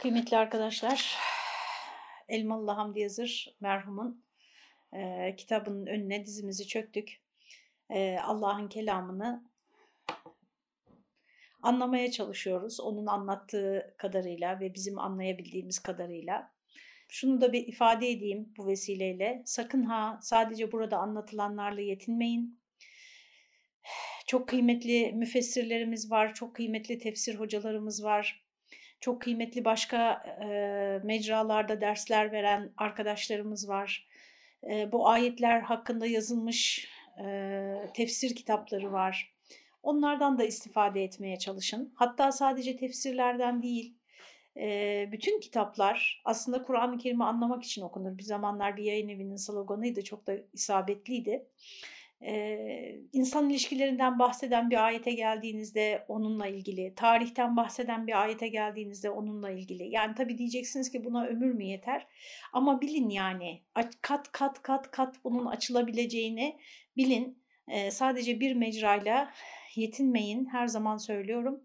Kıymetli arkadaşlar, Elmalı Hamdi Yazır merhumun e, kitabının önüne dizimizi çöktük. E, Allah'ın kelamını anlamaya çalışıyoruz. Onun anlattığı kadarıyla ve bizim anlayabildiğimiz kadarıyla. Şunu da bir ifade edeyim bu vesileyle. Sakın ha sadece burada anlatılanlarla yetinmeyin. Çok kıymetli müfessirlerimiz var, çok kıymetli tefsir hocalarımız var çok kıymetli başka e, mecralarda dersler veren arkadaşlarımız var. E, bu ayetler hakkında yazılmış e, tefsir kitapları var. Onlardan da istifade etmeye çalışın. Hatta sadece tefsirlerden değil, e, bütün kitaplar aslında Kur'an-ı Kerim'i anlamak için okunur. Bir zamanlar bir yayın evinin sloganıydı, çok da isabetliydi e, insan ilişkilerinden bahseden bir ayete geldiğinizde onunla ilgili, tarihten bahseden bir ayete geldiğinizde onunla ilgili. Yani tabii diyeceksiniz ki buna ömür mü yeter? Ama bilin yani kat kat kat kat bunun açılabileceğini bilin. E, sadece bir mecrayla yetinmeyin her zaman söylüyorum.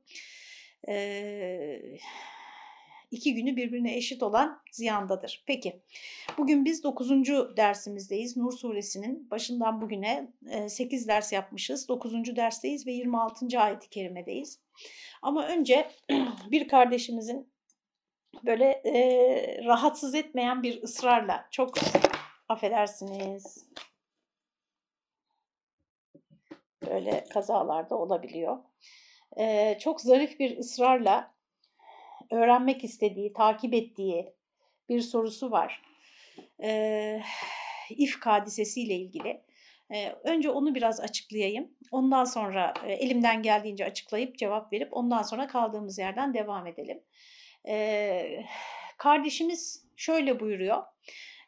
Eee iki günü birbirine eşit olan ziyandadır. Peki bugün biz 9. dersimizdeyiz. Nur suresinin başından bugüne 8 ders yapmışız. 9. dersteyiz ve 26. ayet-i kerimedeyiz. Ama önce bir kardeşimizin böyle e, rahatsız etmeyen bir ısrarla çok affedersiniz böyle kazalarda olabiliyor. E, çok zarif bir ısrarla öğrenmek istediği, takip ettiği bir sorusu var. Ee, İfk hadisesiyle ilgili. Ee, önce onu biraz açıklayayım. Ondan sonra e, elimden geldiğince açıklayıp cevap verip ondan sonra kaldığımız yerden devam edelim. Ee, kardeşimiz şöyle buyuruyor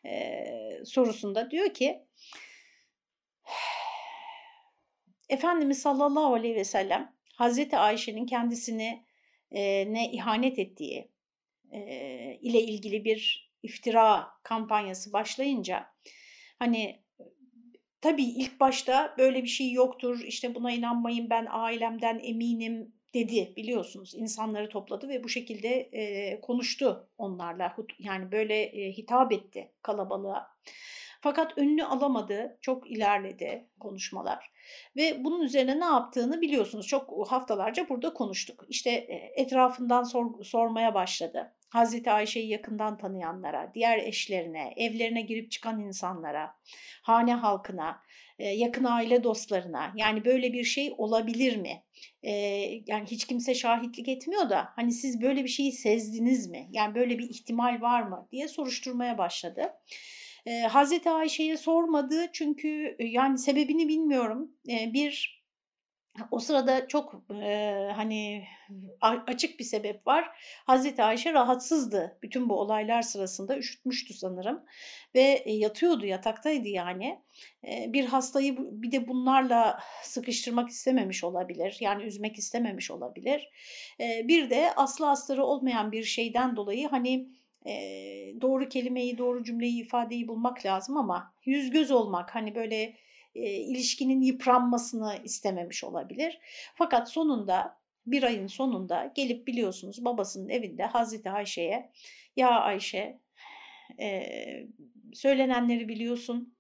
e, sorusunda. Diyor ki Efendimiz sallallahu aleyhi ve sellem Hazreti Ayşe'nin kendisini e, ne ihanet ettiği e, ile ilgili bir iftira kampanyası başlayınca hani tabii ilk başta böyle bir şey yoktur işte buna inanmayın ben ailemden eminim dedi biliyorsunuz insanları topladı ve bu şekilde e, konuştu onlarla yani böyle e, hitap etti kalabalığa. Fakat önünü alamadı, çok ilerledi konuşmalar. Ve bunun üzerine ne yaptığını biliyorsunuz. Çok haftalarca burada konuştuk. İşte e, etrafından sor, sormaya başladı. Hazreti Ayşe'yi yakından tanıyanlara, diğer eşlerine, evlerine girip çıkan insanlara, hane halkına, e, yakın aile dostlarına yani böyle bir şey olabilir mi? E, yani hiç kimse şahitlik etmiyor da hani siz böyle bir şeyi sezdiniz mi? Yani böyle bir ihtimal var mı diye soruşturmaya başladı. E, Hazreti Ayşe'ye sormadı çünkü yani sebebini bilmiyorum. E, bir o sırada çok e, hani açık bir sebep var. Hazreti Ayşe rahatsızdı bütün bu olaylar sırasında üşütmüştü sanırım ve yatıyordu yataktaydı yani. E, bir hastayı bir de bunlarla sıkıştırmak istememiş olabilir yani üzmek istememiş olabilir. E, bir de aslı astarı olmayan bir şeyden dolayı hani doğru kelimeyi, doğru cümleyi, ifadeyi bulmak lazım ama yüz göz olmak hani böyle ilişkinin yıpranmasını istememiş olabilir. Fakat sonunda bir ayın sonunda gelip biliyorsunuz babasının evinde Hazreti Ayşe'ye ya Ayşe söylenenleri biliyorsun.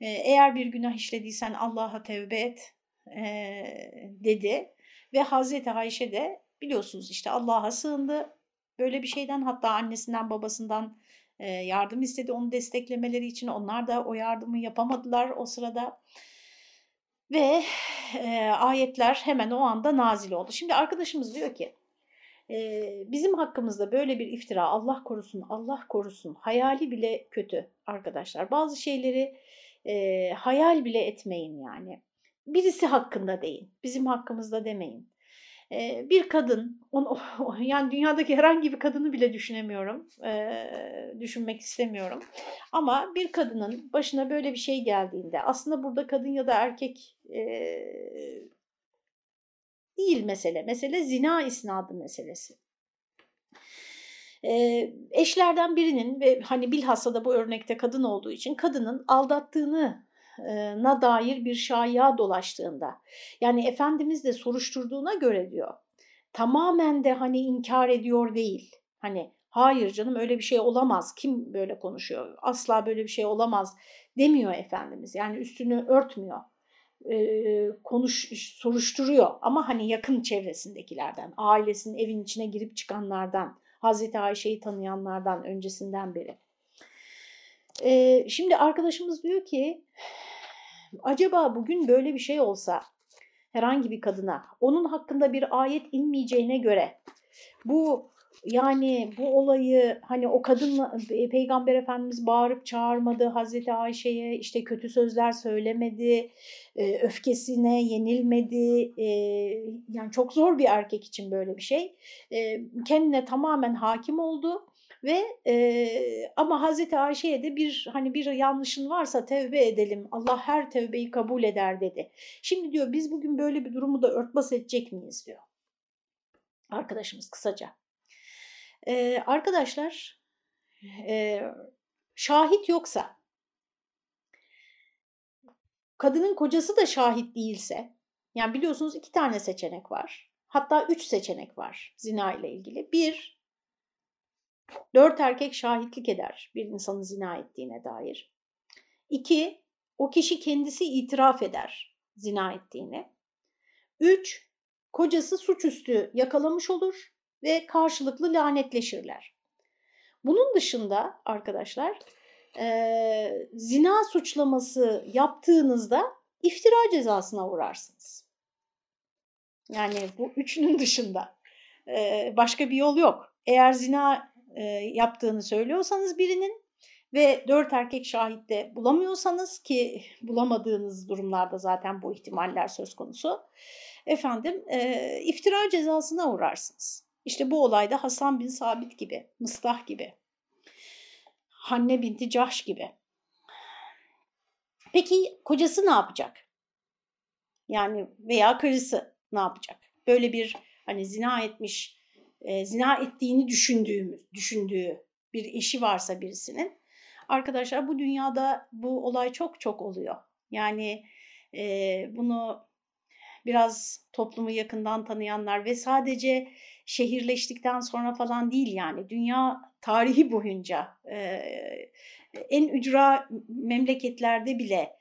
Eğer bir günah işlediysen Allah'a tevbe et dedi. Ve Hazreti Ayşe de biliyorsunuz işte Allah'a sığındı böyle bir şeyden hatta annesinden babasından e, yardım istedi onu desteklemeleri için. Onlar da o yardımı yapamadılar o sırada. Ve e, ayetler hemen o anda nazil oldu. Şimdi arkadaşımız diyor ki e, bizim hakkımızda böyle bir iftira Allah korusun Allah korusun hayali bile kötü arkadaşlar. Bazı şeyleri e, hayal bile etmeyin yani. Birisi hakkında deyin bizim hakkımızda demeyin bir kadın, yani dünyadaki herhangi bir kadını bile düşünemiyorum, düşünmek istemiyorum. Ama bir kadının başına böyle bir şey geldiğinde, aslında burada kadın ya da erkek değil mesele, mesele zina isnadı meselesi. eşlerden birinin ve hani bilhassa da bu örnekte kadın olduğu için kadının aldattığını na dair bir şaya dolaştığında yani Efendimiz de soruşturduğuna göre diyor tamamen de hani inkar ediyor değil hani Hayır canım öyle bir şey olamaz. Kim böyle konuşuyor? Asla böyle bir şey olamaz demiyor Efendimiz. Yani üstünü örtmüyor. Ee, konuş soruşturuyor ama hani yakın çevresindekilerden, ailesinin evin içine girip çıkanlardan, Hazreti Ayşe'yi tanıyanlardan öncesinden beri. Ee, şimdi arkadaşımız diyor ki acaba bugün böyle bir şey olsa herhangi bir kadına onun hakkında bir ayet inmeyeceğine göre bu yani bu olayı hani o kadın peygamber efendimiz bağırıp çağırmadı Hazreti Ayşe'ye işte kötü sözler söylemedi öfkesine yenilmedi yani çok zor bir erkek için böyle bir şey. Kendine tamamen hakim oldu ve e, ama Hazreti Ayşe'ye de bir hani bir yanlışın varsa tevbe edelim. Allah her tevbeyi kabul eder dedi. Şimdi diyor biz bugün böyle bir durumu da örtbas edecek miyiz diyor. Arkadaşımız kısaca. Ee, arkadaşlar e, şahit yoksa kadının kocası da şahit değilse yani biliyorsunuz iki tane seçenek var. Hatta üç seçenek var zina ile ilgili. Bir, dört erkek şahitlik eder bir insanın zina ettiğine dair. İki, o kişi kendisi itiraf eder zina ettiğini. Üç, kocası suçüstü yakalamış olur ve karşılıklı lanetleşirler. Bunun dışında arkadaşlar e, zina suçlaması yaptığınızda iftira cezasına uğrarsınız. Yani bu üçünün dışında e, başka bir yol yok. Eğer zina e, yaptığını söylüyorsanız birinin ve dört erkek şahitte bulamıyorsanız ki bulamadığınız durumlarda zaten bu ihtimaller söz konusu efendim e, iftira cezasına uğrarsınız. İşte bu olayda Hasan bin Sabit gibi, Mıstah gibi, Hanne binti Cahş gibi. Peki kocası ne yapacak? Yani veya karısı ne yapacak? Böyle bir hani zina etmiş, e, zina ettiğini düşündüğümüz, düşündüğü bir eşi varsa birisinin. Arkadaşlar bu dünyada bu olay çok çok oluyor. Yani e, bunu biraz toplumu yakından tanıyanlar ve sadece şehirleştikten sonra falan değil yani dünya tarihi boyunca e, en ücra memleketlerde bile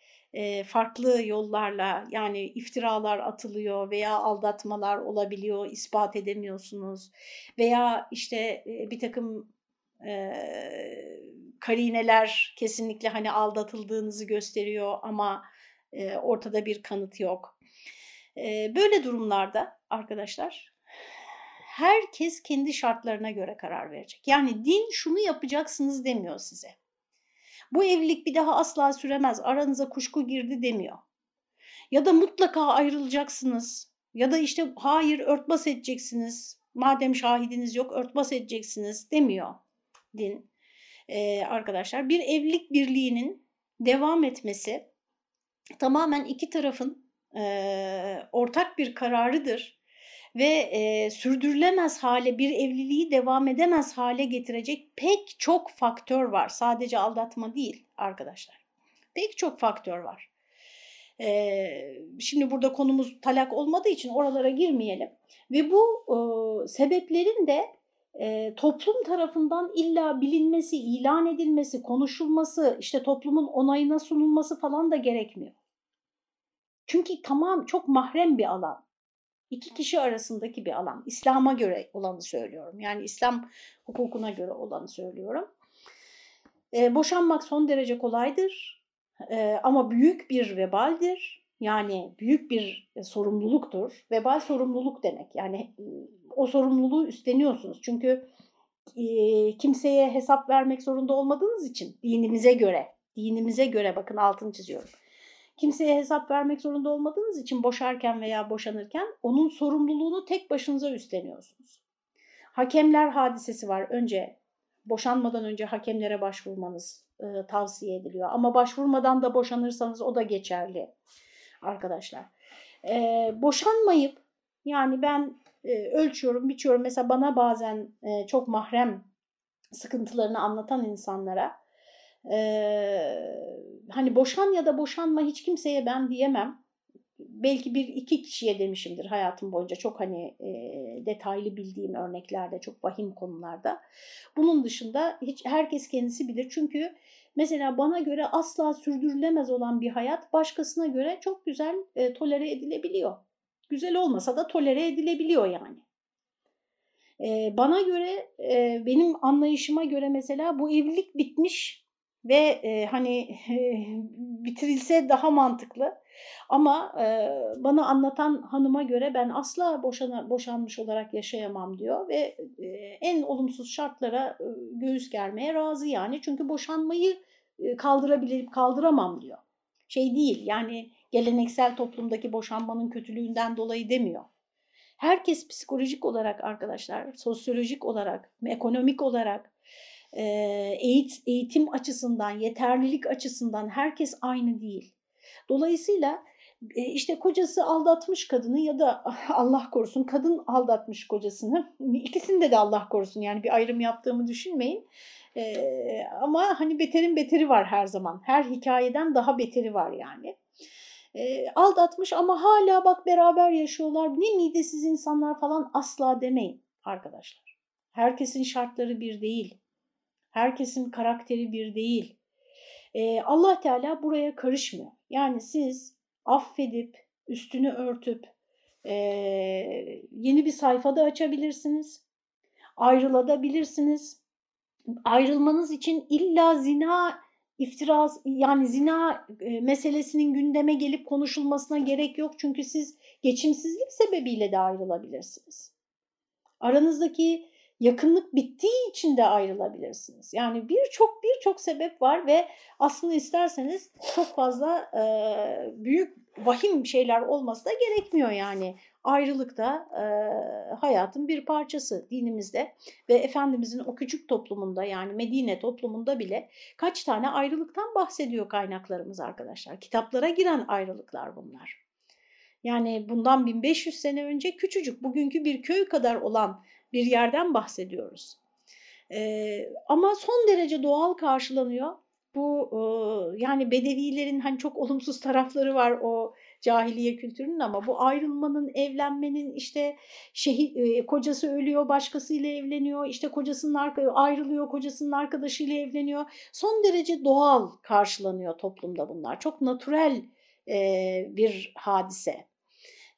farklı yollarla yani iftiralar atılıyor veya aldatmalar olabiliyor ispat edemiyorsunuz veya işte bir takım e, karineler kesinlikle hani aldatıldığınızı gösteriyor ama e, ortada bir kanıt yok. E, böyle durumlarda arkadaşlar herkes kendi şartlarına göre karar verecek. Yani din şunu yapacaksınız demiyor size. Bu evlilik bir daha asla süremez, aranıza kuşku girdi demiyor. Ya da mutlaka ayrılacaksınız. Ya da işte hayır örtbas edeceksiniz. Madem şahidiniz yok örtbas edeceksiniz demiyor din. Ee, arkadaşlar bir evlilik birliğinin devam etmesi tamamen iki tarafın e, ortak bir kararıdır ve e, sürdürülemez hale bir evliliği devam edemez hale getirecek pek çok faktör var. Sadece aldatma değil arkadaşlar. Pek çok faktör var. E, şimdi burada konumuz talak olmadığı için oralara girmeyelim. Ve bu e, sebeplerin de e, toplum tarafından illa bilinmesi, ilan edilmesi, konuşulması, işte toplumun onayına sunulması falan da gerekmiyor. Çünkü tamam çok mahrem bir alan iki kişi arasındaki bir alan. İslam'a göre olanı söylüyorum. Yani İslam hukukuna göre olanı söylüyorum. E, boşanmak son derece kolaydır e, ama büyük bir vebaldir. Yani büyük bir e, sorumluluktur. Vebal sorumluluk demek. Yani e, o sorumluluğu üstleniyorsunuz. Çünkü e, kimseye hesap vermek zorunda olmadığınız için dinimize göre, dinimize göre bakın altını çiziyorum Kimseye hesap vermek zorunda olmadığınız için boşarken veya boşanırken onun sorumluluğunu tek başınıza üstleniyorsunuz. Hakemler hadisesi var. Önce boşanmadan önce hakemlere başvurmanız e, tavsiye ediliyor. Ama başvurmadan da boşanırsanız o da geçerli arkadaşlar. E, boşanmayıp yani ben e, ölçüyorum, biçiyorum. Mesela bana bazen e, çok mahrem sıkıntılarını anlatan insanlara e, hani boşan ya da boşanma hiç kimseye ben diyemem. belki bir iki kişiye demişimdir hayatım boyunca çok hani e, detaylı bildiğim örneklerde çok vahim konularda. Bunun dışında hiç herkes kendisi bilir çünkü mesela bana göre asla sürdürülemez olan bir hayat başkasına göre çok güzel e, tolere edilebiliyor. Güzel olmasa da tolere edilebiliyor yani. E, bana göre e, benim anlayışıma göre mesela bu evlilik bitmiş ve e, hani e, bitirilse daha mantıklı. Ama e, bana anlatan hanıma göre ben asla boşana, boşanmış olarak yaşayamam diyor ve e, en olumsuz şartlara e, göğüs germeye razı yani. Çünkü boşanmayı e, kaldırabilirim, kaldıramam diyor. Şey değil yani geleneksel toplumdaki boşanmanın kötülüğünden dolayı demiyor. Herkes psikolojik olarak arkadaşlar, sosyolojik olarak, ekonomik olarak, eğitim açısından, yeterlilik açısından herkes aynı değil. Dolayısıyla işte kocası aldatmış kadını ya da Allah korusun kadın aldatmış kocasını. İkisinde de Allah korusun yani bir ayrım yaptığımı düşünmeyin. Ee, ama hani beterin beteri var her zaman. Her hikayeden daha beteri var yani. Ee, aldatmış ama hala bak beraber yaşıyorlar. Ne midesiz insanlar falan asla demeyin arkadaşlar. Herkesin şartları bir değil. Herkesin karakteri bir değil. Ee, Allah Teala buraya karışmıyor. Yani siz affedip, üstünü örtüp e, yeni bir sayfada açabilirsiniz. Ayrılabilirsiniz. Ayrılmanız için illa zina iftiraz yani zina e, meselesinin gündeme gelip konuşulmasına gerek yok. Çünkü siz geçimsizlik sebebiyle de ayrılabilirsiniz. Aranızdaki yakınlık bittiği için de ayrılabilirsiniz. Yani birçok birçok sebep var ve aslında isterseniz çok fazla e, büyük vahim şeyler olması da gerekmiyor yani. Ayrılık da e, hayatın bir parçası dinimizde ve Efendimizin o küçük toplumunda yani Medine toplumunda bile kaç tane ayrılıktan bahsediyor kaynaklarımız arkadaşlar. Kitaplara giren ayrılıklar bunlar. Yani bundan 1500 sene önce küçücük bugünkü bir köy kadar olan bir yerden bahsediyoruz. Ee, ama son derece doğal karşılanıyor. Bu e, yani bedevilerin hani çok olumsuz tarafları var o cahiliye kültürünün ama bu ayrılmanın, evlenmenin işte şehit, e, kocası ölüyor, başkasıyla evleniyor, işte kocasının ayrılıyor, kocasının arkadaşıyla evleniyor. Son derece doğal karşılanıyor toplumda bunlar. Çok natürel e, bir hadise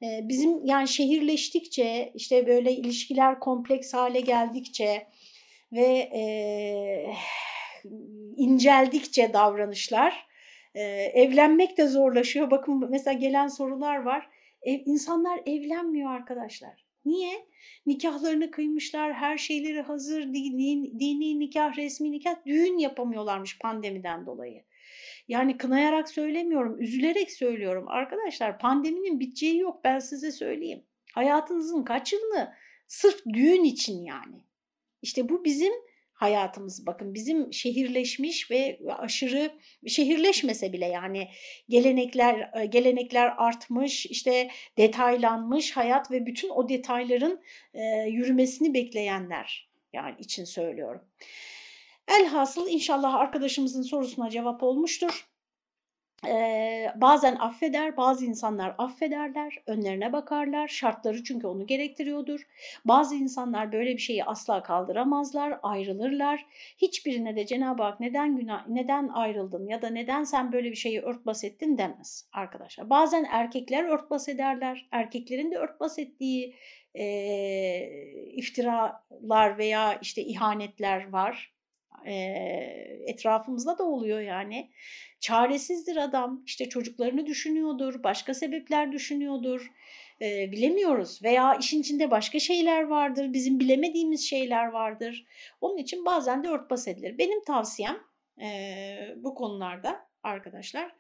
bizim yani şehirleştikçe işte böyle ilişkiler kompleks hale geldikçe ve e, inceldikçe davranışlar e, evlenmek de zorlaşıyor. Bakın mesela gelen sorular var. Ev, insanlar evlenmiyor arkadaşlar. Niye? Nikahlarını kıymışlar, her şeyleri hazır, dini, dini nikah, resmi nikah, düğün yapamıyorlarmış pandemiden dolayı. Yani kınayarak söylemiyorum, üzülerek söylüyorum. Arkadaşlar pandeminin biteceği yok ben size söyleyeyim. Hayatınızın kaç yılını sırf düğün için yani. İşte bu bizim hayatımız bakın bizim şehirleşmiş ve aşırı şehirleşmese bile yani gelenekler gelenekler artmış işte detaylanmış hayat ve bütün o detayların e, yürümesini bekleyenler yani için söylüyorum. Elhasıl inşallah arkadaşımızın sorusuna cevap olmuştur. Ee, bazen affeder, bazı insanlar affederler, önlerine bakarlar, şartları çünkü onu gerektiriyordur. Bazı insanlar böyle bir şeyi asla kaldıramazlar, ayrılırlar. Hiçbirine de Cenab-ı Hak neden günah, neden ayrıldın ya da neden sen böyle bir şeyi örtbas ettin demez arkadaşlar. Bazen erkekler örtbas ederler, erkeklerin de örtbas ettiği e, iftiralar veya işte ihanetler var e, etrafımızda da oluyor yani. Çaresizdir adam, işte çocuklarını düşünüyordur, başka sebepler düşünüyordur, e, bilemiyoruz. Veya işin içinde başka şeyler vardır, bizim bilemediğimiz şeyler vardır. Onun için bazen de örtbas edilir. Benim tavsiyem e, bu konularda arkadaşlar,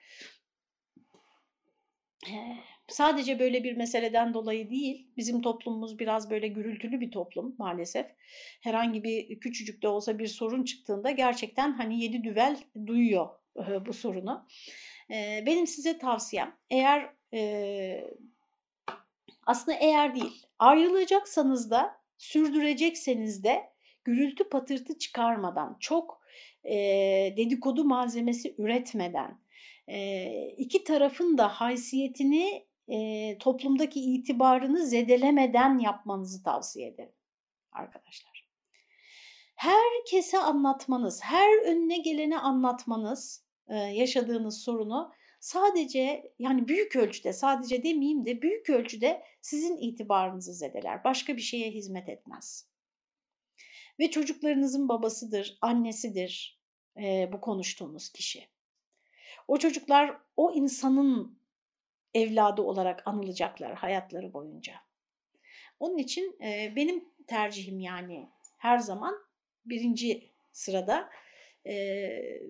sadece böyle bir meseleden dolayı değil, bizim toplumumuz biraz böyle gürültülü bir toplum maalesef. Herhangi bir küçücük de olsa bir sorun çıktığında gerçekten hani yedi düvel duyuyor e, bu sorunu. E, benim size tavsiyem eğer e, aslında eğer değil ayrılacaksanız da sürdürecekseniz de gürültü patırtı çıkarmadan çok dedikodu malzemesi üretmeden iki tarafın da haysiyetini e, toplumdaki itibarını zedelemeden yapmanızı tavsiye ederim arkadaşlar. Herkese anlatmanız, her önüne gelene anlatmanız e, yaşadığınız sorunu sadece yani büyük ölçüde sadece demeyeyim de büyük ölçüde sizin itibarınızı zedeler. Başka bir şeye hizmet etmez. Ve çocuklarınızın babasıdır, annesidir e, bu konuştuğumuz kişi. O çocuklar o insanın evladı olarak anılacaklar hayatları boyunca. Onun için e, benim tercihim yani her zaman birinci sırada e,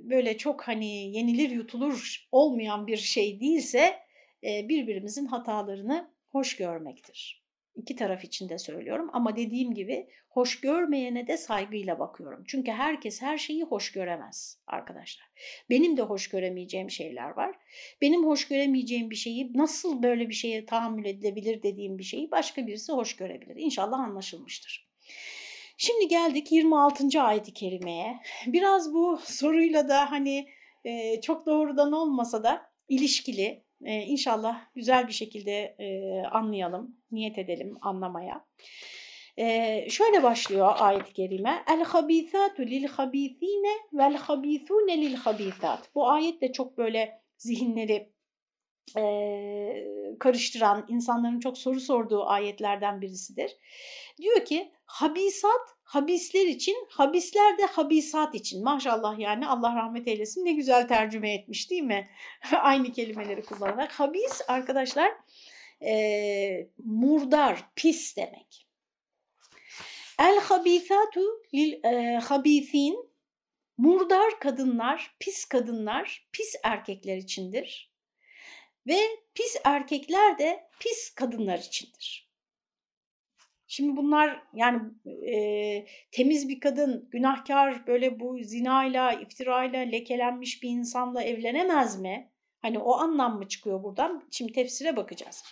böyle çok hani yenilir yutulur olmayan bir şey değilse e, birbirimizin hatalarını hoş görmektir. İki taraf için de söylüyorum ama dediğim gibi hoş görmeyene de saygıyla bakıyorum. Çünkü herkes her şeyi hoş göremez arkadaşlar. Benim de hoş göremeyeceğim şeyler var. Benim hoş göremeyeceğim bir şeyi nasıl böyle bir şeye tahammül edilebilir dediğim bir şeyi başka birisi hoş görebilir. İnşallah anlaşılmıştır. Şimdi geldik 26. ayet-i kerimeye. Biraz bu soruyla da hani çok doğrudan olmasa da ilişkili e, inşallah güzel bir şekilde e, anlayalım, niyet edelim anlamaya. E, şöyle başlıyor ayet-i kerime. El-habithatu lil-habithine vel-habithune lil-habithat. Bu ayet de çok böyle zihinleri e, karıştıran, insanların çok soru sorduğu ayetlerden birisidir. Diyor ki habisat habisler için, habisler de habisat için. Maşallah yani Allah rahmet eylesin ne güzel tercüme etmiş değil mi? Aynı kelimeleri kullanarak. Habis arkadaşlar e, murdar, pis demek. El habisatu lil e, habisin murdar kadınlar, pis kadınlar, pis erkekler içindir. Ve pis erkekler de pis kadınlar içindir. Şimdi bunlar yani e, temiz bir kadın, günahkar böyle bu zinayla, iftirayla lekelenmiş bir insanla evlenemez mi? Hani o anlam mı çıkıyor buradan? Şimdi tefsire bakacağız.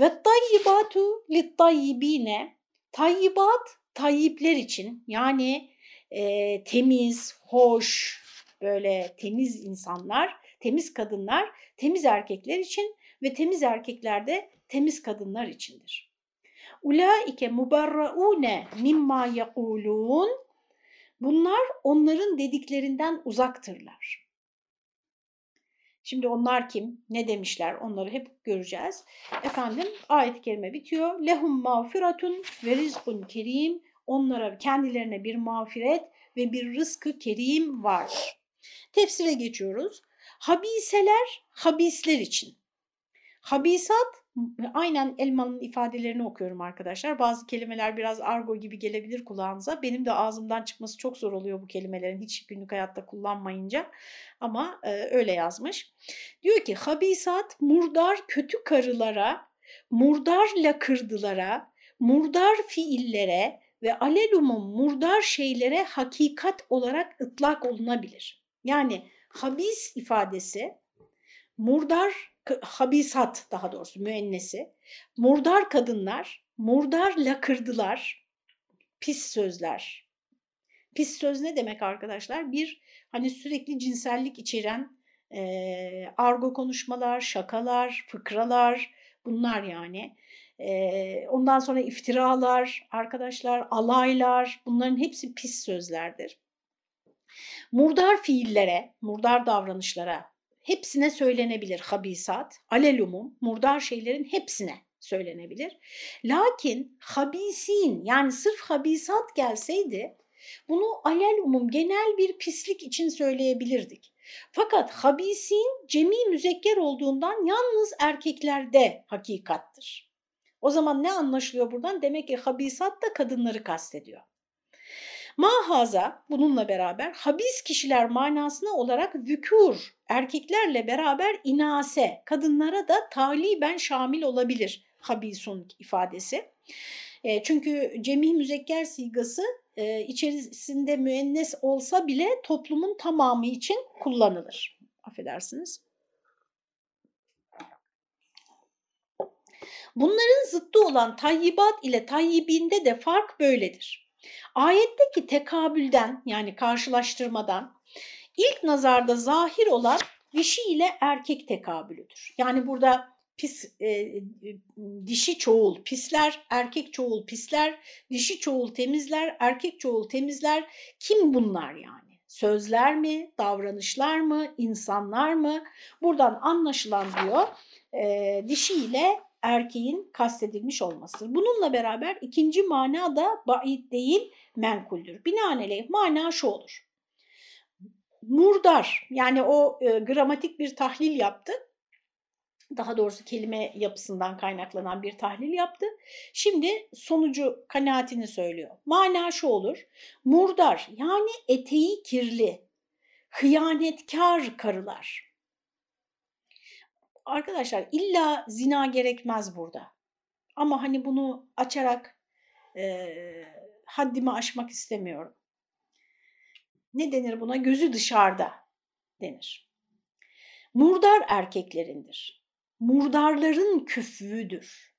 Ve tayyibatu lit tayyibine tayyibat tayyipler için yani e, temiz, hoş, böyle temiz insanlar, temiz kadınlar, temiz erkekler için ve temiz erkekler de temiz kadınlar içindir. Ulaike mubarraune mimma yekulun. Bunlar onların dediklerinden uzaktırlar. Şimdi onlar kim? Ne demişler? Onları hep göreceğiz. Efendim ayet-i kerime bitiyor. Lehum mağfiratun ve rizkun kerim. Onlara kendilerine bir mağfiret ve bir rızkı kerim var. Tefsire geçiyoruz. Habiseler, habisler için. Habisat aynen Elman'ın ifadelerini okuyorum arkadaşlar. Bazı kelimeler biraz argo gibi gelebilir kulağınıza. Benim de ağzımdan çıkması çok zor oluyor bu kelimelerin hiç günlük hayatta kullanmayınca. Ama e, öyle yazmış. Diyor ki habisat murdar kötü karılara, murdar lakırdılara, murdar fiillere ve alelumum murdar şeylere hakikat olarak ıtlak olunabilir. Yani habis ifadesi murdar habisat daha doğrusu müennesi, murdar kadınlar, murdar lakırdılar, pis sözler. Pis söz ne demek arkadaşlar? Bir hani sürekli cinsellik içeren e, argo konuşmalar, şakalar, fıkralar bunlar yani. E, ondan sonra iftiralar, arkadaşlar, alaylar bunların hepsi pis sözlerdir. Murdar fiillere, murdar davranışlara hepsine söylenebilir habisat, alelumum, murdar şeylerin hepsine söylenebilir. Lakin habisin yani sırf habisat gelseydi bunu alelumum genel bir pislik için söyleyebilirdik. Fakat habisin cemi müzekker olduğundan yalnız erkeklerde hakikattır. O zaman ne anlaşılıyor buradan? Demek ki habisat da kadınları kastediyor. Mahaza bununla beraber habis kişiler manasına olarak vükür erkeklerle beraber inase kadınlara da taliben şamil olabilir habisun ifadesi. E, çünkü cemih müzekker sigası e, içerisinde müennes olsa bile toplumun tamamı için kullanılır. Affedersiniz. Bunların zıttı olan tayyibat ile tayyibinde de fark böyledir. Ayetteki tekabülden yani karşılaştırmadan ilk nazarda zahir olan dişi ile erkek tekabülüdür. Yani burada pis e, dişi çoğul pisler, erkek çoğul pisler, dişi çoğul temizler, erkek çoğul temizler. Kim bunlar yani? Sözler mi, davranışlar mı, insanlar mı? Buradan anlaşılan diyor e, dişi ile erkeğin kastedilmiş olmasıdır. Bununla beraber ikinci mana da ba'id değil menkuldür. Binaenaleyh mana şu olur. Murdar yani o e, gramatik bir tahlil yaptı daha doğrusu kelime yapısından kaynaklanan bir tahlil yaptı. Şimdi sonucu kanaatini söylüyor. Mana şu olur. Murdar yani eteği kirli, hıyanetkar karılar. Arkadaşlar illa zina gerekmez burada. Ama hani bunu açarak e, haddimi aşmak istemiyorum. Ne denir buna? Gözü dışarıda denir. Murdar erkeklerindir murdarların küfrüdür.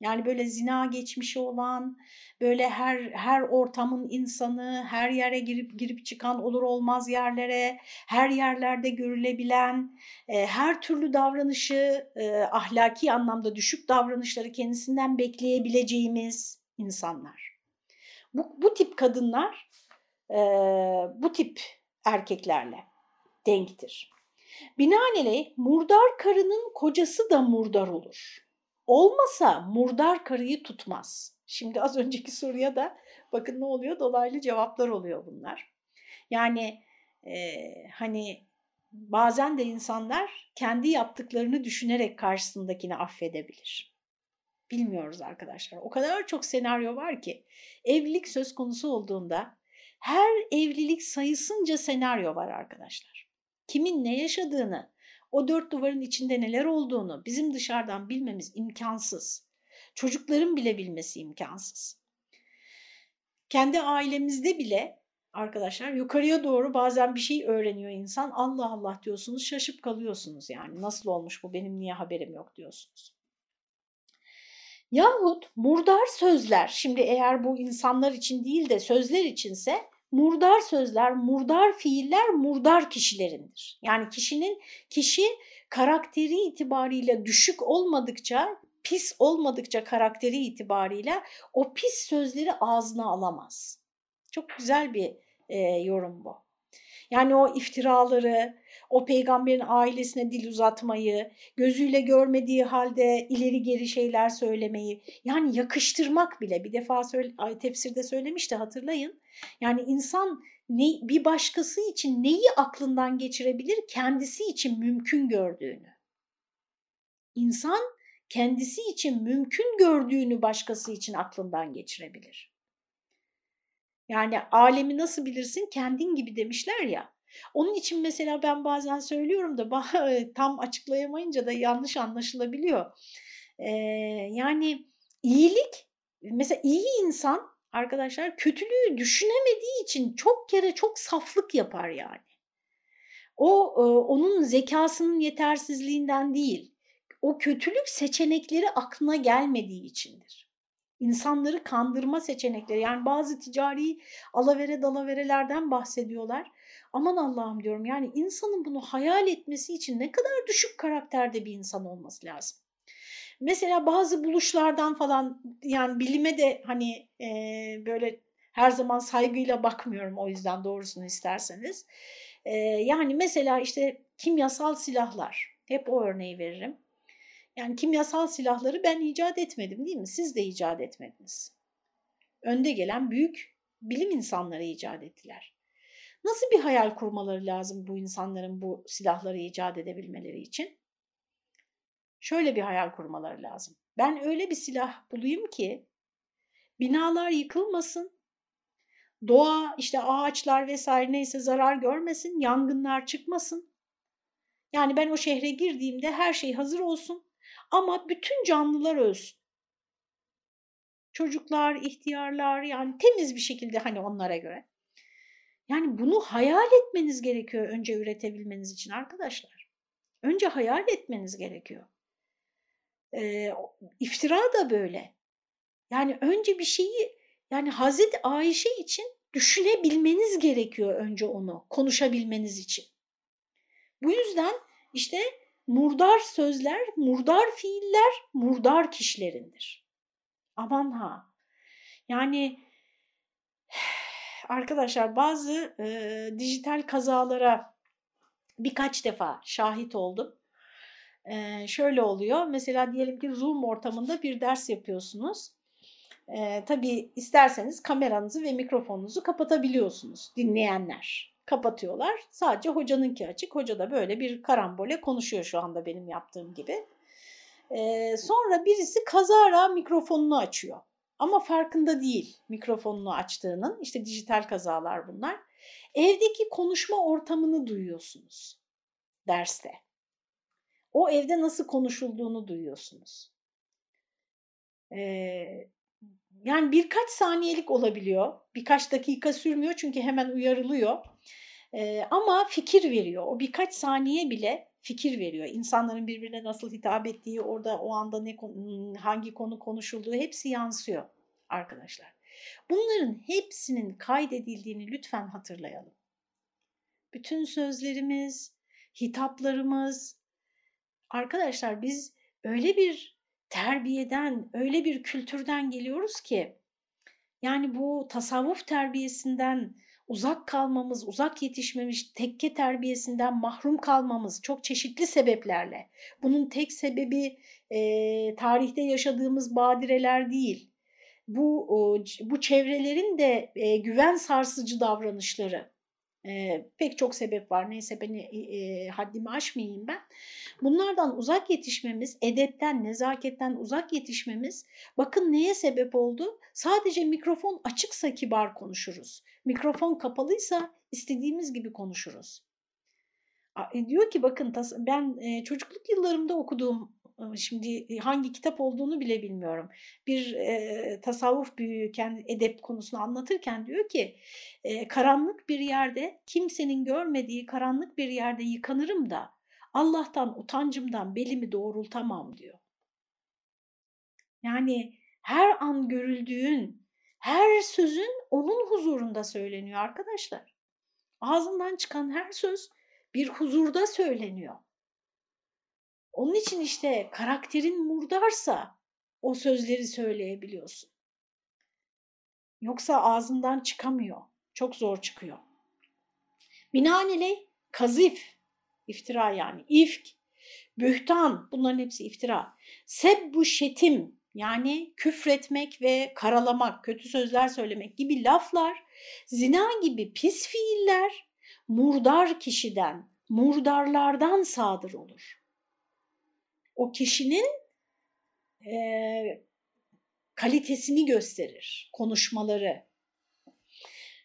Yani böyle zina geçmişi olan, böyle her her ortamın insanı, her yere girip girip çıkan olur olmaz yerlere, her yerlerde görülebilen, e, her türlü davranışı e, ahlaki anlamda düşük davranışları kendisinden bekleyebileceğimiz insanlar. Bu, bu tip kadınlar e, bu tip erkeklerle denktir. Binaenaleyh murdar karının kocası da murdar olur. Olmasa murdar karıyı tutmaz. Şimdi az önceki soruya da bakın ne oluyor? Dolaylı cevaplar oluyor bunlar. Yani e, hani bazen de insanlar kendi yaptıklarını düşünerek karşısındakini affedebilir. Bilmiyoruz arkadaşlar. O kadar çok senaryo var ki evlilik söz konusu olduğunda her evlilik sayısınca senaryo var arkadaşlar kimin ne yaşadığını, o dört duvarın içinde neler olduğunu bizim dışarıdan bilmemiz imkansız. Çocukların bile bilmesi imkansız. Kendi ailemizde bile arkadaşlar yukarıya doğru bazen bir şey öğreniyor insan. Allah Allah diyorsunuz şaşıp kalıyorsunuz yani. Nasıl olmuş bu benim niye haberim yok diyorsunuz. Yahut murdar sözler şimdi eğer bu insanlar için değil de sözler içinse murdar sözler, murdar fiiller murdar kişilerindir. Yani kişinin kişi karakteri itibariyle düşük olmadıkça, pis olmadıkça karakteri itibariyle o pis sözleri ağzına alamaz. Çok güzel bir e, yorum bu. Yani o iftiraları, o peygamberin ailesine dil uzatmayı, gözüyle görmediği halde ileri geri şeyler söylemeyi, yani yakıştırmak bile bir defa söyle, tefsirde söylemişti hatırlayın. Yani insan ne, bir başkası için neyi aklından geçirebilir? Kendisi için mümkün gördüğünü. İnsan kendisi için mümkün gördüğünü başkası için aklından geçirebilir. Yani alemi nasıl bilirsin kendin gibi demişler ya. Onun için mesela ben bazen söylüyorum da tam açıklayamayınca da yanlış anlaşılabiliyor. Yani iyilik, mesela iyi insan arkadaşlar kötülüğü düşünemediği için çok kere çok saflık yapar yani. O e, onun zekasının yetersizliğinden değil. O kötülük seçenekleri aklına gelmediği içindir. İnsanları kandırma seçenekleri yani bazı ticari alavere dalaverelerden bahsediyorlar. Aman Allah'ım diyorum yani insanın bunu hayal etmesi için ne kadar düşük karakterde bir insan olması lazım. Mesela bazı buluşlardan falan yani bilime de hani e, böyle her zaman saygıyla bakmıyorum o yüzden doğrusunu isterseniz. E, yani mesela işte kimyasal silahlar hep o örneği veririm. Yani kimyasal silahları ben icat etmedim değil mi? Siz de icat etmediniz. Önde gelen büyük bilim insanları icat ettiler. Nasıl bir hayal kurmaları lazım bu insanların bu silahları icat edebilmeleri için? Şöyle bir hayal kurmaları lazım. Ben öyle bir silah bulayım ki binalar yıkılmasın, doğa işte ağaçlar vesaire neyse zarar görmesin, yangınlar çıkmasın. Yani ben o şehre girdiğimde her şey hazır olsun ama bütün canlılar ölsün. Çocuklar, ihtiyarlar yani temiz bir şekilde hani onlara göre. Yani bunu hayal etmeniz gerekiyor önce üretebilmeniz için arkadaşlar. Önce hayal etmeniz gerekiyor. Ee, iftira da böyle. Yani önce bir şeyi yani Hazreti Ayşe için düşünebilmeniz gerekiyor önce onu konuşabilmeniz için. Bu yüzden işte murdar sözler, murdar fiiller, murdar kişilerindir. Aman ha. Yani arkadaşlar bazı e, dijital kazalara birkaç defa şahit oldum. E, şöyle oluyor. Mesela diyelim ki Zoom ortamında bir ders yapıyorsunuz. E, tabii isterseniz kameranızı ve mikrofonunuzu kapatabiliyorsunuz dinleyenler. Kapatıyorlar. Sadece hocanınki açık. Hoca da böyle bir karambole konuşuyor şu anda benim yaptığım gibi. E, sonra birisi kazara mikrofonunu açıyor. Ama farkında değil mikrofonunu açtığının. İşte dijital kazalar bunlar. Evdeki konuşma ortamını duyuyorsunuz derste. O evde nasıl konuşulduğunu duyuyorsunuz. Ee, yani birkaç saniyelik olabiliyor. Birkaç dakika sürmüyor çünkü hemen uyarılıyor. Ee, ama fikir veriyor. O birkaç saniye bile fikir veriyor. İnsanların birbirine nasıl hitap ettiği, orada o anda ne hangi konu konuşulduğu hepsi yansıyor arkadaşlar. Bunların hepsinin kaydedildiğini lütfen hatırlayalım. Bütün sözlerimiz, hitaplarımız, arkadaşlar biz öyle bir terbiyeden, öyle bir kültürden geliyoruz ki yani bu tasavvuf terbiyesinden uzak kalmamız, uzak yetişmemiş tekke terbiyesinden mahrum kalmamız çok çeşitli sebeplerle. Bunun tek sebebi e, tarihte yaşadığımız badireler değil. Bu, bu çevrelerin de e, güven sarsıcı davranışları. E, pek çok sebep var. Neyse beni e, haddimi aşmayayım ben. Bunlardan uzak yetişmemiz, edepten, nezaketten uzak yetişmemiz bakın neye sebep oldu? Sadece mikrofon açıksa kibar konuşuruz. Mikrofon kapalıysa istediğimiz gibi konuşuruz. E, diyor ki bakın ben e, çocukluk yıllarımda okuduğum şimdi hangi kitap olduğunu bile bilmiyorum. Bir e, tasavvuf büyüğü kendi edep konusunu anlatırken diyor ki e, karanlık bir yerde kimsenin görmediği karanlık bir yerde yıkanırım da Allah'tan utancımdan belimi doğrultamam diyor. Yani her an görüldüğün, her sözün onun huzurunda söyleniyor arkadaşlar. Ağzından çıkan her söz bir huzurda söyleniyor. Onun için işte karakterin murdarsa o sözleri söyleyebiliyorsun. Yoksa ağzından çıkamıyor. Çok zor çıkıyor. Binaenaleyh kazif, iftira yani, ifk, bühtan bunların hepsi iftira. Sebbu şetim yani küfretmek ve karalamak, kötü sözler söylemek gibi laflar, zina gibi pis fiiller murdar kişiden, murdarlardan sadır olur o kişinin e, kalitesini gösterir konuşmaları.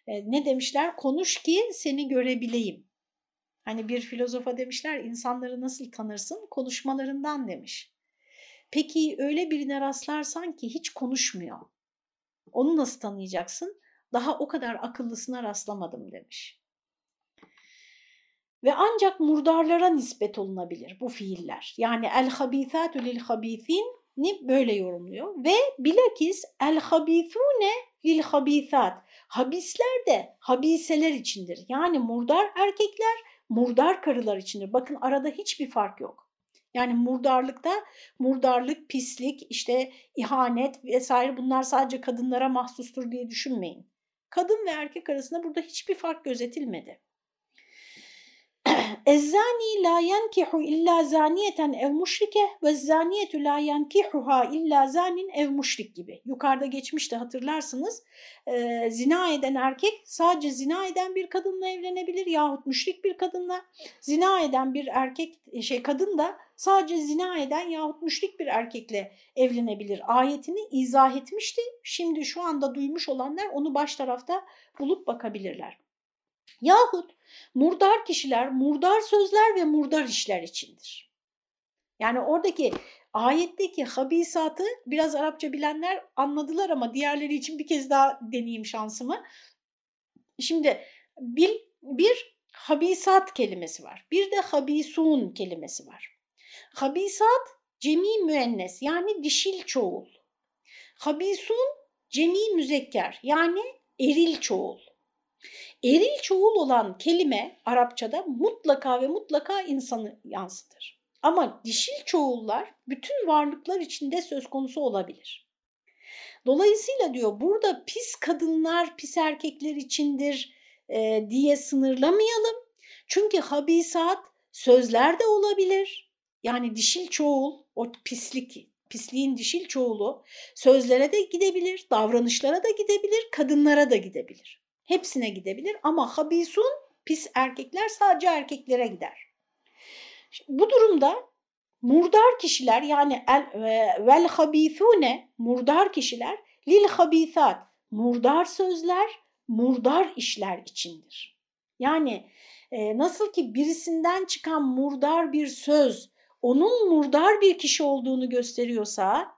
E, ne demişler? Konuş ki seni görebileyim. Hani bir filozofa demişler insanları nasıl tanırsın? Konuşmalarından demiş. Peki öyle birine rastlarsan ki hiç konuşmuyor. Onu nasıl tanıyacaksın? Daha o kadar akıllısına rastlamadım demiş. Ve ancak murdarlara nispet olunabilir bu fiiller. Yani el-habithatu lil-habithin ni böyle yorumluyor. Ve bilakis el-habithune lil-habithat. Habisler de habiseler içindir. Yani murdar erkekler murdar karılar içindir. Bakın arada hiçbir fark yok. Yani murdarlıkta murdarlık, pislik, işte ihanet vesaire bunlar sadece kadınlara mahsustur diye düşünmeyin. Kadın ve erkek arasında burada hiçbir fark gözetilmedi. Ezzani la yankihu illa zaniyeten ev müşrike ve zaniyetu la yankihuha illa zanin ev müşrik gibi. Yukarıda geçmişti hatırlarsınız. E, zina eden erkek sadece zina eden bir kadınla evlenebilir yahut müşrik bir kadınla. Zina eden bir erkek şey kadın da sadece zina eden yahut müşrik bir erkekle evlenebilir. Ayetini izah etmişti. Şimdi şu anda duymuş olanlar onu baş tarafta bulup bakabilirler. Yahut murdar kişiler, murdar sözler ve murdar işler içindir. Yani oradaki ayetteki habisatı biraz Arapça bilenler anladılar ama diğerleri için bir kez daha deneyeyim şansımı. Şimdi bir, bir habisat kelimesi var. Bir de habisun kelimesi var. Habisat cemi müennes yani dişil çoğul. Habisun cemi müzekker yani eril çoğul. Eril çoğul olan kelime Arapçada mutlaka ve mutlaka insanı yansıtır. Ama dişil çoğullar bütün varlıklar içinde söz konusu olabilir. Dolayısıyla diyor burada pis kadınlar pis erkekler içindir e, diye sınırlamayalım. Çünkü habisat sözler de olabilir. Yani dişil çoğul o pislik pisliğin dişil çoğulu sözlere de gidebilir, davranışlara da gidebilir, kadınlara da gidebilir. Hepsine gidebilir ama habisun pis erkekler sadece erkeklere gider. Bu durumda murdar kişiler yani el, e, vel habithune murdar kişiler lil habithat murdar sözler murdar işler içindir. Yani e, nasıl ki birisinden çıkan murdar bir söz onun murdar bir kişi olduğunu gösteriyorsa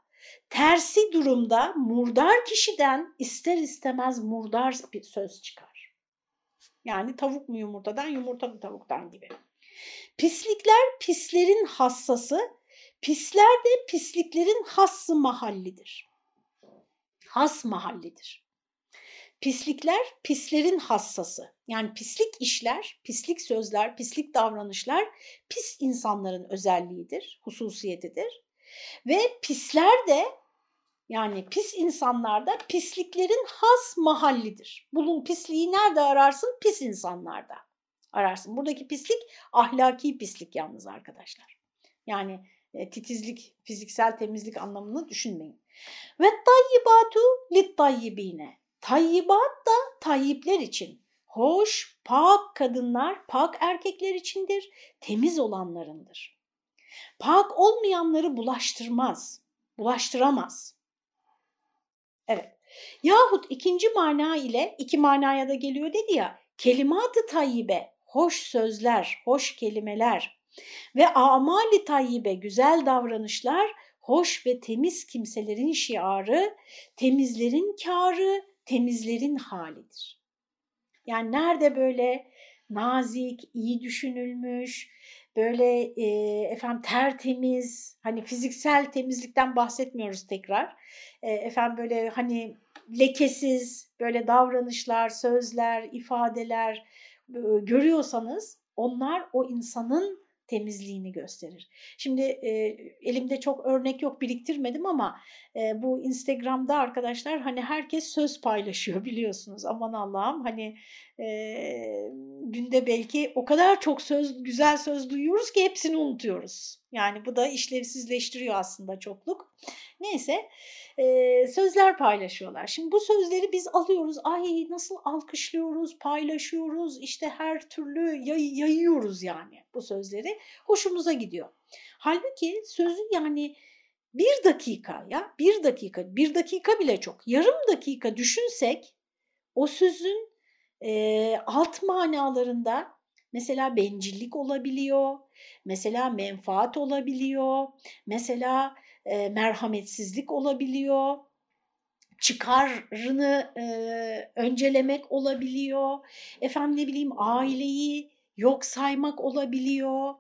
tersi durumda murdar kişiden ister istemez murdar bir söz çıkar. Yani tavuk mu yumurtadan yumurta mı tavuktan gibi. Pislikler pislerin hassası, pisler de pisliklerin hassı mahallidir. Has mahallidir. Pislikler pislerin hassası. Yani pislik işler, pislik sözler, pislik davranışlar pis insanların özelliğidir, hususiyetidir. Ve pisler de yani pis insanlarda pisliklerin has mahallidir. Bulun pisliği nerede ararsın? Pis insanlarda ararsın. Buradaki pislik ahlaki pislik yalnız arkadaşlar. Yani e, titizlik, fiziksel temizlik anlamını düşünmeyin. Ve tayyibatu lit tayyibine. Tayyibat da tayyipler için. Hoş, pak kadınlar, pak erkekler içindir, temiz olanlarındır. Pak olmayanları bulaştırmaz, bulaştıramaz. Evet. Yahut ikinci mana ile iki manaya da geliyor dedi ya, kelimat-ı tayyibe, hoş sözler, hoş kelimeler ve amali tayyibe, güzel davranışlar, hoş ve temiz kimselerin şiarı, temizlerin kârı, temizlerin halidir. Yani nerede böyle nazik, iyi düşünülmüş, böyle e, efendim tertemiz, hani fiziksel temizlikten bahsetmiyoruz tekrar. E, efendim böyle hani lekesiz, böyle davranışlar, sözler, ifadeler e, görüyorsanız onlar o insanın temizliğini gösterir. Şimdi e, elimde çok örnek yok biriktirmedim ama e, bu Instagram'da arkadaşlar hani herkes söz paylaşıyor biliyorsunuz. Aman Allah'ım hani e, günde belki o kadar çok söz güzel söz duyuyoruz ki hepsini unutuyoruz. Yani bu da işlevsizleştiriyor aslında çokluk. Neyse e, sözler paylaşıyorlar. Şimdi bu sözleri biz alıyoruz. Ay nasıl alkışlıyoruz, paylaşıyoruz, işte her türlü yay, yayıyoruz yani bu sözleri. Hoşumuza gidiyor. Halbuki sözü yani bir dakika ya bir dakika, bir dakika bile çok. Yarım dakika düşünsek o sözün e, alt manalarında mesela bencillik olabiliyor, mesela menfaat olabiliyor, mesela e, merhametsizlik olabiliyor, çıkarını e, öncelemek olabiliyor, efendim ne bileyim aileyi yok saymak olabiliyor.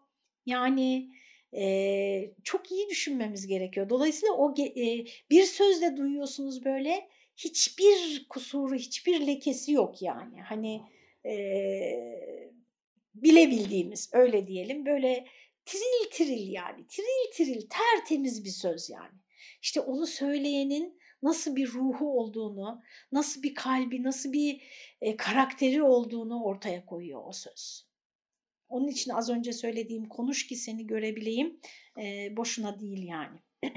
Yani e, çok iyi düşünmemiz gerekiyor. Dolayısıyla o e, bir sözle duyuyorsunuz böyle hiçbir kusuru, hiçbir lekesi yok yani. Hani e, bilebildiğimiz öyle diyelim böyle tiril tiril yani tiril tiril tertemiz bir söz yani. İşte onu söyleyenin nasıl bir ruhu olduğunu, nasıl bir kalbi, nasıl bir e, karakteri olduğunu ortaya koyuyor o söz. Onun için az önce söylediğim konuş ki seni görebileyim e, boşuna değil yani.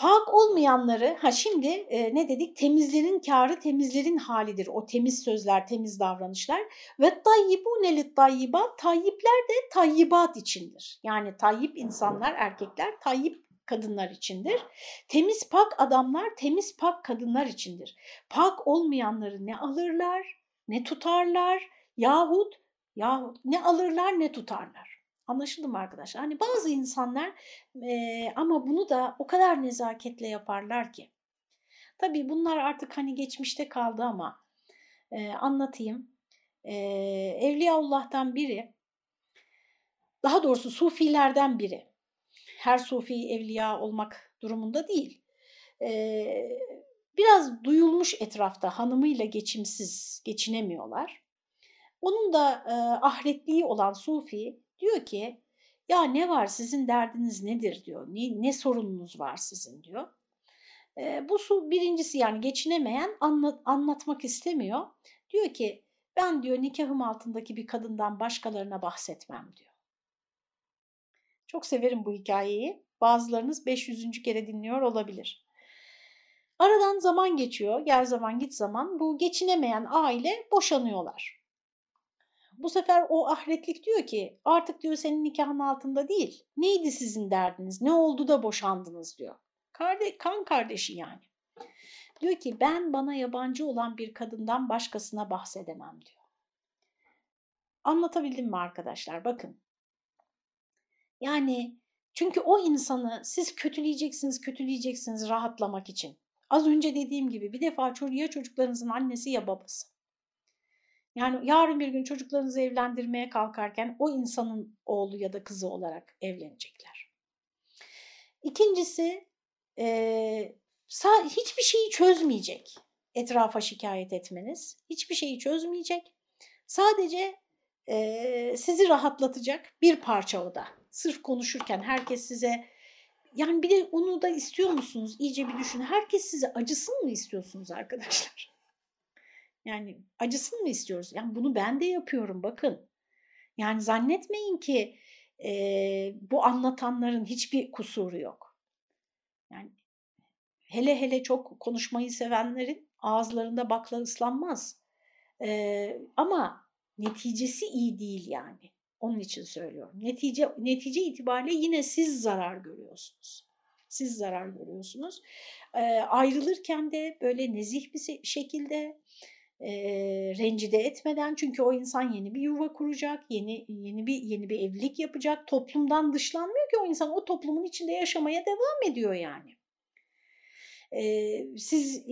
Pak olmayanları, ha şimdi e, ne dedik? Temizlerin karı temizlerin halidir. O temiz sözler, temiz davranışlar. Ve tayyibune lit tayyibat, tayyipler de tayyibat içindir. Yani tayyip insanlar, erkekler, tayyip kadınlar içindir. Temiz pak adamlar, temiz pak kadınlar içindir. Pak olmayanları ne alırlar, ne tutarlar yahut, yahut ne alırlar ne tutarlar. Anlaşıldı mı arkadaşlar? Hani bazı insanlar e, ama bunu da o kadar nezaketle yaparlar ki. Tabii bunlar artık hani geçmişte kaldı ama e, anlatayım. E, Evliyaullah'tan biri, daha doğrusu Sufilerden biri. Her Sufi evliya olmak durumunda değil. E, biraz duyulmuş etrafta hanımıyla geçimsiz, geçinemiyorlar. Onun da e, ahretliği olan Sufi Diyor ki ya ne var sizin derdiniz nedir diyor. Ne, ne sorununuz var sizin diyor. E, bu su birincisi yani geçinemeyen anlat, anlatmak istemiyor. Diyor ki ben diyor nikahım altındaki bir kadından başkalarına bahsetmem diyor. Çok severim bu hikayeyi. Bazılarınız 500. kere dinliyor olabilir. Aradan zaman geçiyor, gel zaman git zaman. Bu geçinemeyen aile boşanıyorlar. Bu sefer o ahretlik diyor ki artık diyor senin nikahın altında değil. Neydi sizin derdiniz? Ne oldu da boşandınız diyor. Karde kan kardeşi yani. Diyor ki ben bana yabancı olan bir kadından başkasına bahsedemem diyor. Anlatabildim mi arkadaşlar? Bakın. Yani çünkü o insanı siz kötüleyeceksiniz, kötüleyeceksiniz rahatlamak için. Az önce dediğim gibi bir defa ya çocuklarınızın annesi ya babası. Yani yarın bir gün çocuklarınızı evlendirmeye kalkarken o insanın oğlu ya da kızı olarak evlenecekler. İkincisi e, hiçbir şeyi çözmeyecek etrafa şikayet etmeniz. Hiçbir şeyi çözmeyecek. Sadece e, sizi rahatlatacak bir parça o da. Sırf konuşurken herkes size yani bir de onu da istiyor musunuz? İyice bir düşün. Herkes size acısın mı istiyorsunuz arkadaşlar? Yani acısın mı istiyoruz? Yani bunu ben de yapıyorum bakın. Yani zannetmeyin ki e, bu anlatanların hiçbir kusuru yok. Yani hele hele çok konuşmayı sevenlerin ağızlarında bakla ıslanmaz. E, ama neticesi iyi değil yani. Onun için söylüyorum. Netice, netice itibariyle yine siz zarar görüyorsunuz. Siz zarar görüyorsunuz. E, ayrılırken de böyle nezih bir şekilde e, rencide etmeden çünkü o insan yeni bir yuva kuracak, yeni yeni bir yeni bir evlilik yapacak. Toplumdan dışlanmıyor ki o insan o toplumun içinde yaşamaya devam ediyor yani siz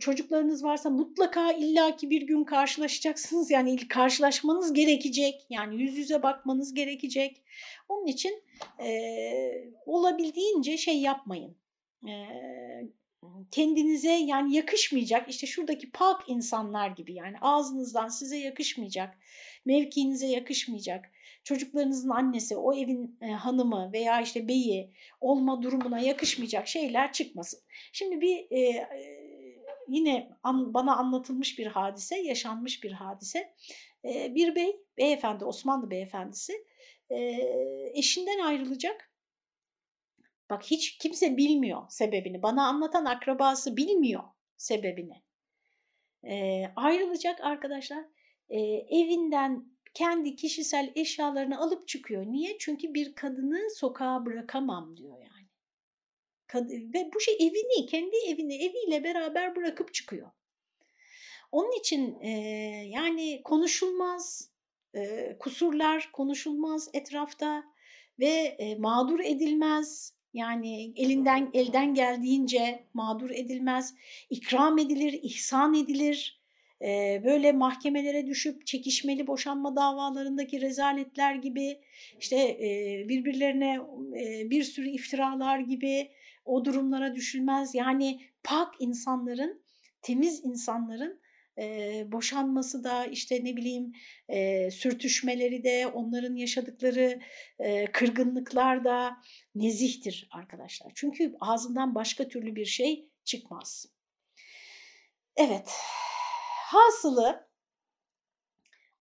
çocuklarınız varsa mutlaka illaki bir gün karşılaşacaksınız. Yani karşılaşmanız gerekecek. Yani yüz yüze bakmanız gerekecek. Onun için olabildiğince şey yapmayın. Kendinize yani yakışmayacak işte şuradaki pak insanlar gibi yani ağzınızdan size yakışmayacak, mevkiinize yakışmayacak çocuklarınızın annesi, o evin e, hanımı veya işte beyi olma durumuna yakışmayacak şeyler çıkmasın. Şimdi bir e, e, yine an, bana anlatılmış bir hadise, yaşanmış bir hadise. Bir bey, beyefendi, Osmanlı beyefendisi eşinden ayrılacak. Bak hiç kimse bilmiyor sebebini. Bana anlatan akrabası bilmiyor sebebini. E, ayrılacak arkadaşlar. E, evinden kendi kişisel eşyalarını alıp çıkıyor. Niye? Çünkü bir kadını sokağa bırakamam diyor yani. Ve bu şey evini, kendi evini eviyle beraber bırakıp çıkıyor. Onun için e, yani konuşulmaz, e, kusurlar konuşulmaz etrafta ve e, mağdur edilmez. Yani elinden elden geldiğince mağdur edilmez, ikram edilir, ihsan edilir böyle mahkemelere düşüp çekişmeli boşanma davalarındaki rezaletler gibi işte birbirlerine bir sürü iftiralar gibi o durumlara düşülmez. Yani pak insanların, temiz insanların boşanması da işte ne bileyim sürtüşmeleri de onların yaşadıkları kırgınlıklar da nezihtir arkadaşlar. Çünkü ağzından başka türlü bir şey çıkmaz. Evet. Hasılı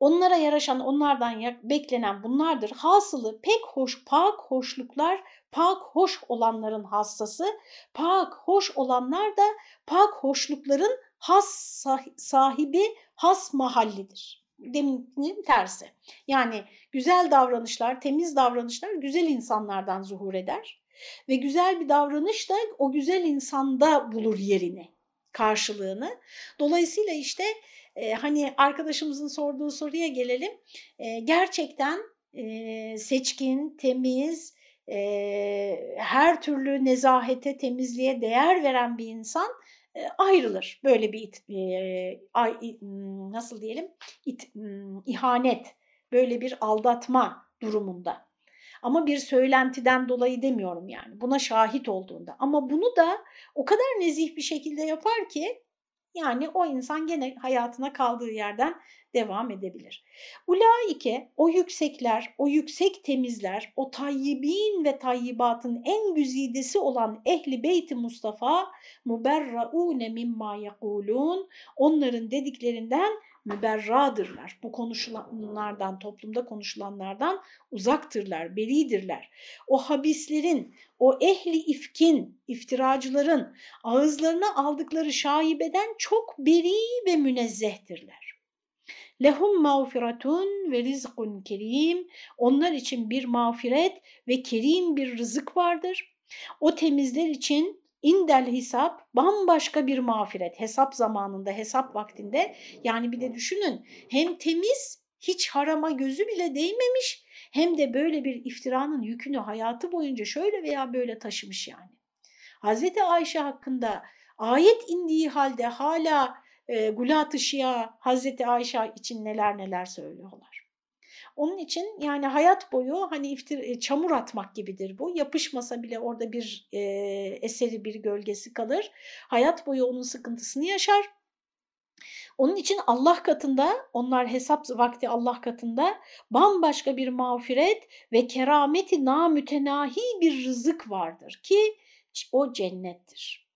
onlara yaraşan, onlardan beklenen bunlardır. Hasılı pek hoş, pak hoşluklar, pak hoş olanların hastası, pak hoş olanlar da pak hoşlukların has sahibi, has mahallidir. Deminin tersi. Yani güzel davranışlar, temiz davranışlar güzel insanlardan zuhur eder. Ve güzel bir davranış da o güzel insanda bulur yerini karşılığını. Dolayısıyla işte e, hani arkadaşımızın sorduğu soruya gelelim. E, gerçekten e, seçkin, temiz, e, her türlü nezahete, temizliğe değer veren bir insan ayrılır. Böyle bir e, ay, nasıl diyelim it, ihanet, böyle bir aldatma durumunda. Ama bir söylentiden dolayı demiyorum yani. Buna şahit olduğunda. Ama bunu da o kadar nezih bir şekilde yapar ki Yani o insan gene hayatına kaldığı yerden devam edebilir. Ulaike o yüksekler, o yüksek temizler, o tayyibin ve tayyibatın en güzidesi olan ehli beyti Mustafa muberraune mimma yekulun onların dediklerinden müberradırlar. Bu konuşulanlardan, toplumda konuşulanlardan uzaktırlar, beridirler. O habislerin, o ehli ifkin, iftiracıların ağızlarına aldıkları şaibeden çok beri ve münezzehtirler. Lehum mağfiretun ve rizkun kerim. Onlar için bir mağfiret ve kerim bir rızık vardır. O temizler için indel hesap bambaşka bir mağfiret. Hesap zamanında, hesap vaktinde. Yani bir de düşünün hem temiz hiç harama gözü bile değmemiş hem de böyle bir iftiranın yükünü hayatı boyunca şöyle veya böyle taşımış yani. Hazreti Ayşe hakkında ayet indiği halde hala e, Gulat-ı Şia Hazreti Ayşe için neler neler söylüyorlar. Onun için yani hayat boyu hani iftir, e, çamur atmak gibidir bu. Yapışmasa bile orada bir e, eseri bir gölgesi kalır. Hayat boyu onun sıkıntısını yaşar. Onun için Allah katında onlar hesap vakti Allah katında bambaşka bir mağfiret ve kerameti namütenahi bir rızık vardır ki o cennettir.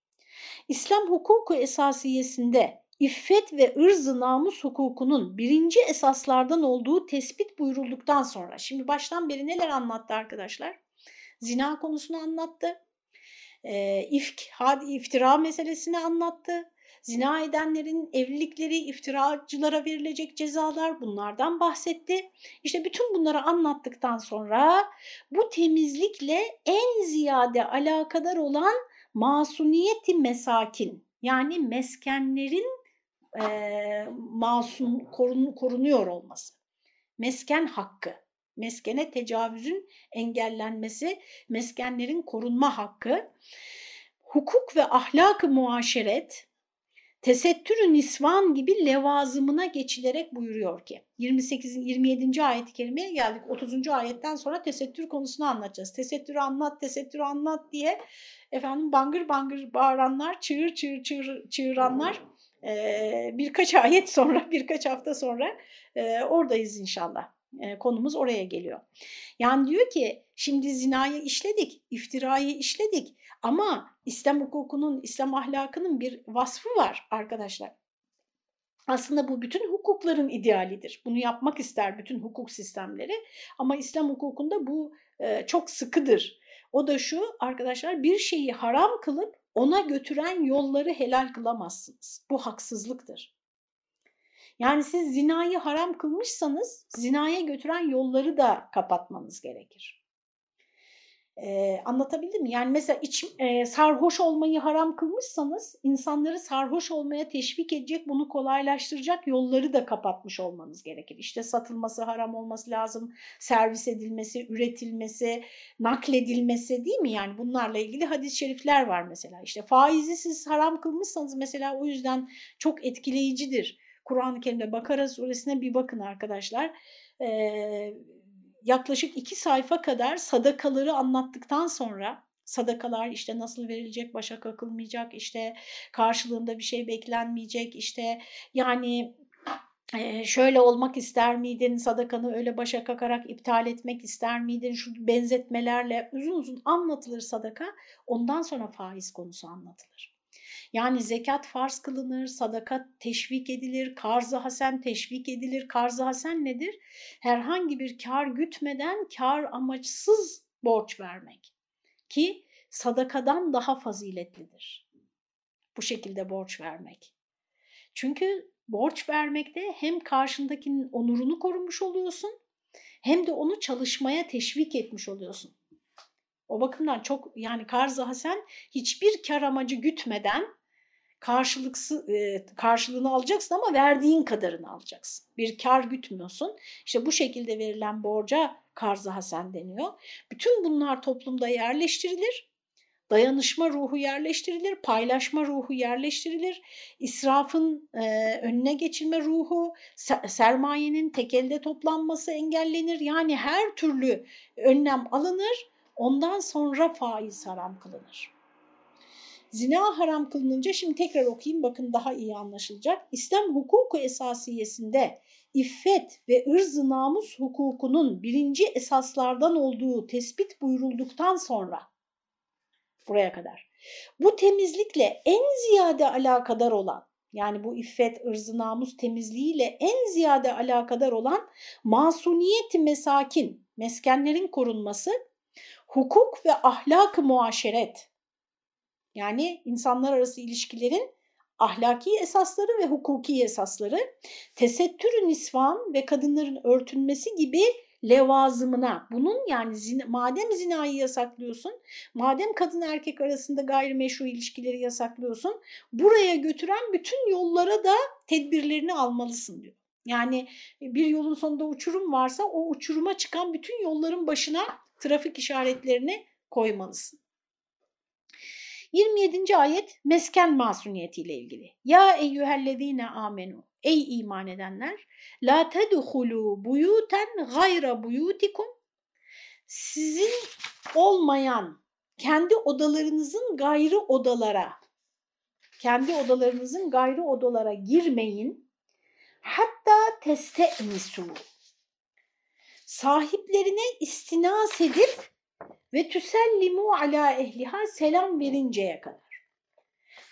İslam hukuku esasiyesinde iffet ve ırz-ı namus hukukunun birinci esaslardan olduğu tespit buyurulduktan sonra, şimdi baştan beri neler anlattı arkadaşlar? Zina konusunu anlattı, e, ifk, had, iftira meselesini anlattı, zina edenlerin evlilikleri, iftiracılara verilecek cezalar bunlardan bahsetti. İşte bütün bunları anlattıktan sonra bu temizlikle en ziyade alakadar olan masuniyeti mesakin yani meskenlerin e, masum korun, korunuyor olması. Mesken hakkı, meskene tecavüzün engellenmesi, meskenlerin korunma hakkı, hukuk ve ahlak-ı muaşeret, tesettürü nisvan gibi levazımına geçilerek buyuruyor ki 28 27. ayet-i kerimeye geldik. 30. ayetten sonra tesettür konusunu anlatacağız. Tesettürü anlat, tesettürü anlat diye efendim bangır bangır bağıranlar, çığır çığır çığır çığıranlar birkaç ayet sonra, birkaç hafta sonra oradayız inşallah. Konumuz oraya geliyor. Yani diyor ki şimdi zinayı işledik, iftirayı işledik ama İslam hukukunun, İslam ahlakının bir vasfı var arkadaşlar. Aslında bu bütün hukukların idealidir. Bunu yapmak ister bütün hukuk sistemleri ama İslam hukukunda bu çok sıkıdır. O da şu arkadaşlar bir şeyi haram kılıp ona götüren yolları helal kılamazsınız. Bu haksızlıktır. Yani siz zinayı haram kılmışsanız zinaya götüren yolları da kapatmanız gerekir. Ee, anlatabildim mi? Yani mesela iç, e, sarhoş olmayı haram kılmışsanız insanları sarhoş olmaya teşvik edecek, bunu kolaylaştıracak yolları da kapatmış olmanız gerekir. İşte satılması haram olması lazım, servis edilmesi, üretilmesi, nakledilmesi değil mi? Yani bunlarla ilgili hadis-i şerifler var mesela. İşte faizi siz haram kılmışsanız mesela o yüzden çok etkileyicidir. Kur'an-ı Kerim'de Bakara suresine bir bakın arkadaşlar. Ee, yaklaşık iki sayfa kadar sadakaları anlattıktan sonra sadakalar işte nasıl verilecek, başa kakılmayacak, işte karşılığında bir şey beklenmeyecek, işte yani şöyle olmak ister miydin, sadakanı öyle başa kakarak iptal etmek ister miydin, şu benzetmelerle uzun uzun anlatılır sadaka, ondan sonra faiz konusu anlatılır. Yani zekat farz kılınır, sadaka teşvik edilir, karz-ı hasen teşvik edilir. Karz-ı hasen nedir? Herhangi bir kar gütmeden kar amaçsız borç vermek. Ki sadakadan daha faziletlidir. Bu şekilde borç vermek. Çünkü borç vermekte hem karşındakinin onurunu korumuş oluyorsun hem de onu çalışmaya teşvik etmiş oluyorsun. O bakımdan çok yani karz-ı hasen hiçbir kar amacı gütmeden karşılıksız e, karşılığını alacaksın ama verdiğin kadarını alacaksın. Bir kar gütmüyorsun. İşte bu şekilde verilen borca karz-ı hasen deniyor. Bütün bunlar toplumda yerleştirilir. Dayanışma ruhu yerleştirilir, paylaşma ruhu yerleştirilir, israfın e, önüne geçilme ruhu, sermayenin tekelde toplanması engellenir. Yani her türlü önlem alınır, ondan sonra faiz haram kılınır. Zina haram kılınınca şimdi tekrar okuyayım bakın daha iyi anlaşılacak. İslam hukuku esasiyesinde iffet ve ırz namus hukukunun birinci esaslardan olduğu tespit buyurulduktan sonra buraya kadar bu temizlikle en ziyade alakadar olan yani bu iffet, ırz namus temizliğiyle en ziyade alakadar olan masuniyeti mesakin, meskenlerin korunması, hukuk ve ahlak-ı muaşeret yani insanlar arası ilişkilerin ahlaki esasları ve hukuki esasları, tesettür nisvan ve kadınların örtünmesi gibi levazımına, bunun yani zina, madem zinayı yasaklıyorsun, madem kadın erkek arasında gayrimeşru ilişkileri yasaklıyorsun, buraya götüren bütün yollara da tedbirlerini almalısın diyor. Yani bir yolun sonunda uçurum varsa o uçuruma çıkan bütün yolların başına trafik işaretlerini koymalısın. 27. ayet mesken masumiyetiyle ilgili. Ya eyyühellezine amenu. Ey iman edenler. La tedhulu buyuten gayra buyutikum. Sizin olmayan kendi odalarınızın gayrı odalara kendi odalarınızın gayrı odalara girmeyin. Hatta teste enisu. Sahiplerine istinas edip ve tüsellimu ala ehliha selam verinceye kadar.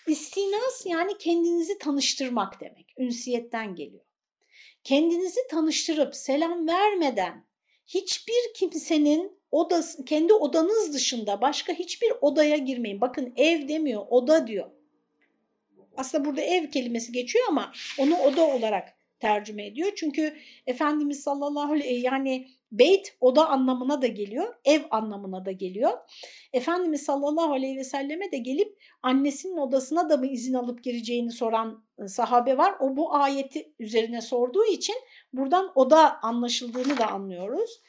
İstinas yani kendinizi tanıştırmak demek. Ünsiyetten geliyor. Kendinizi tanıştırıp selam vermeden hiçbir kimsenin odası, kendi odanız dışında başka hiçbir odaya girmeyin. Bakın ev demiyor, oda diyor. Aslında burada ev kelimesi geçiyor ama onu oda olarak tercüme ediyor. Çünkü Efendimiz sallallahu aleyhi yani beyt oda anlamına da geliyor, ev anlamına da geliyor. Efendimiz sallallahu aleyhi ve selleme de gelip annesinin odasına da mı izin alıp gireceğini soran sahabe var. O bu ayeti üzerine sorduğu için buradan oda anlaşıldığını da anlıyoruz.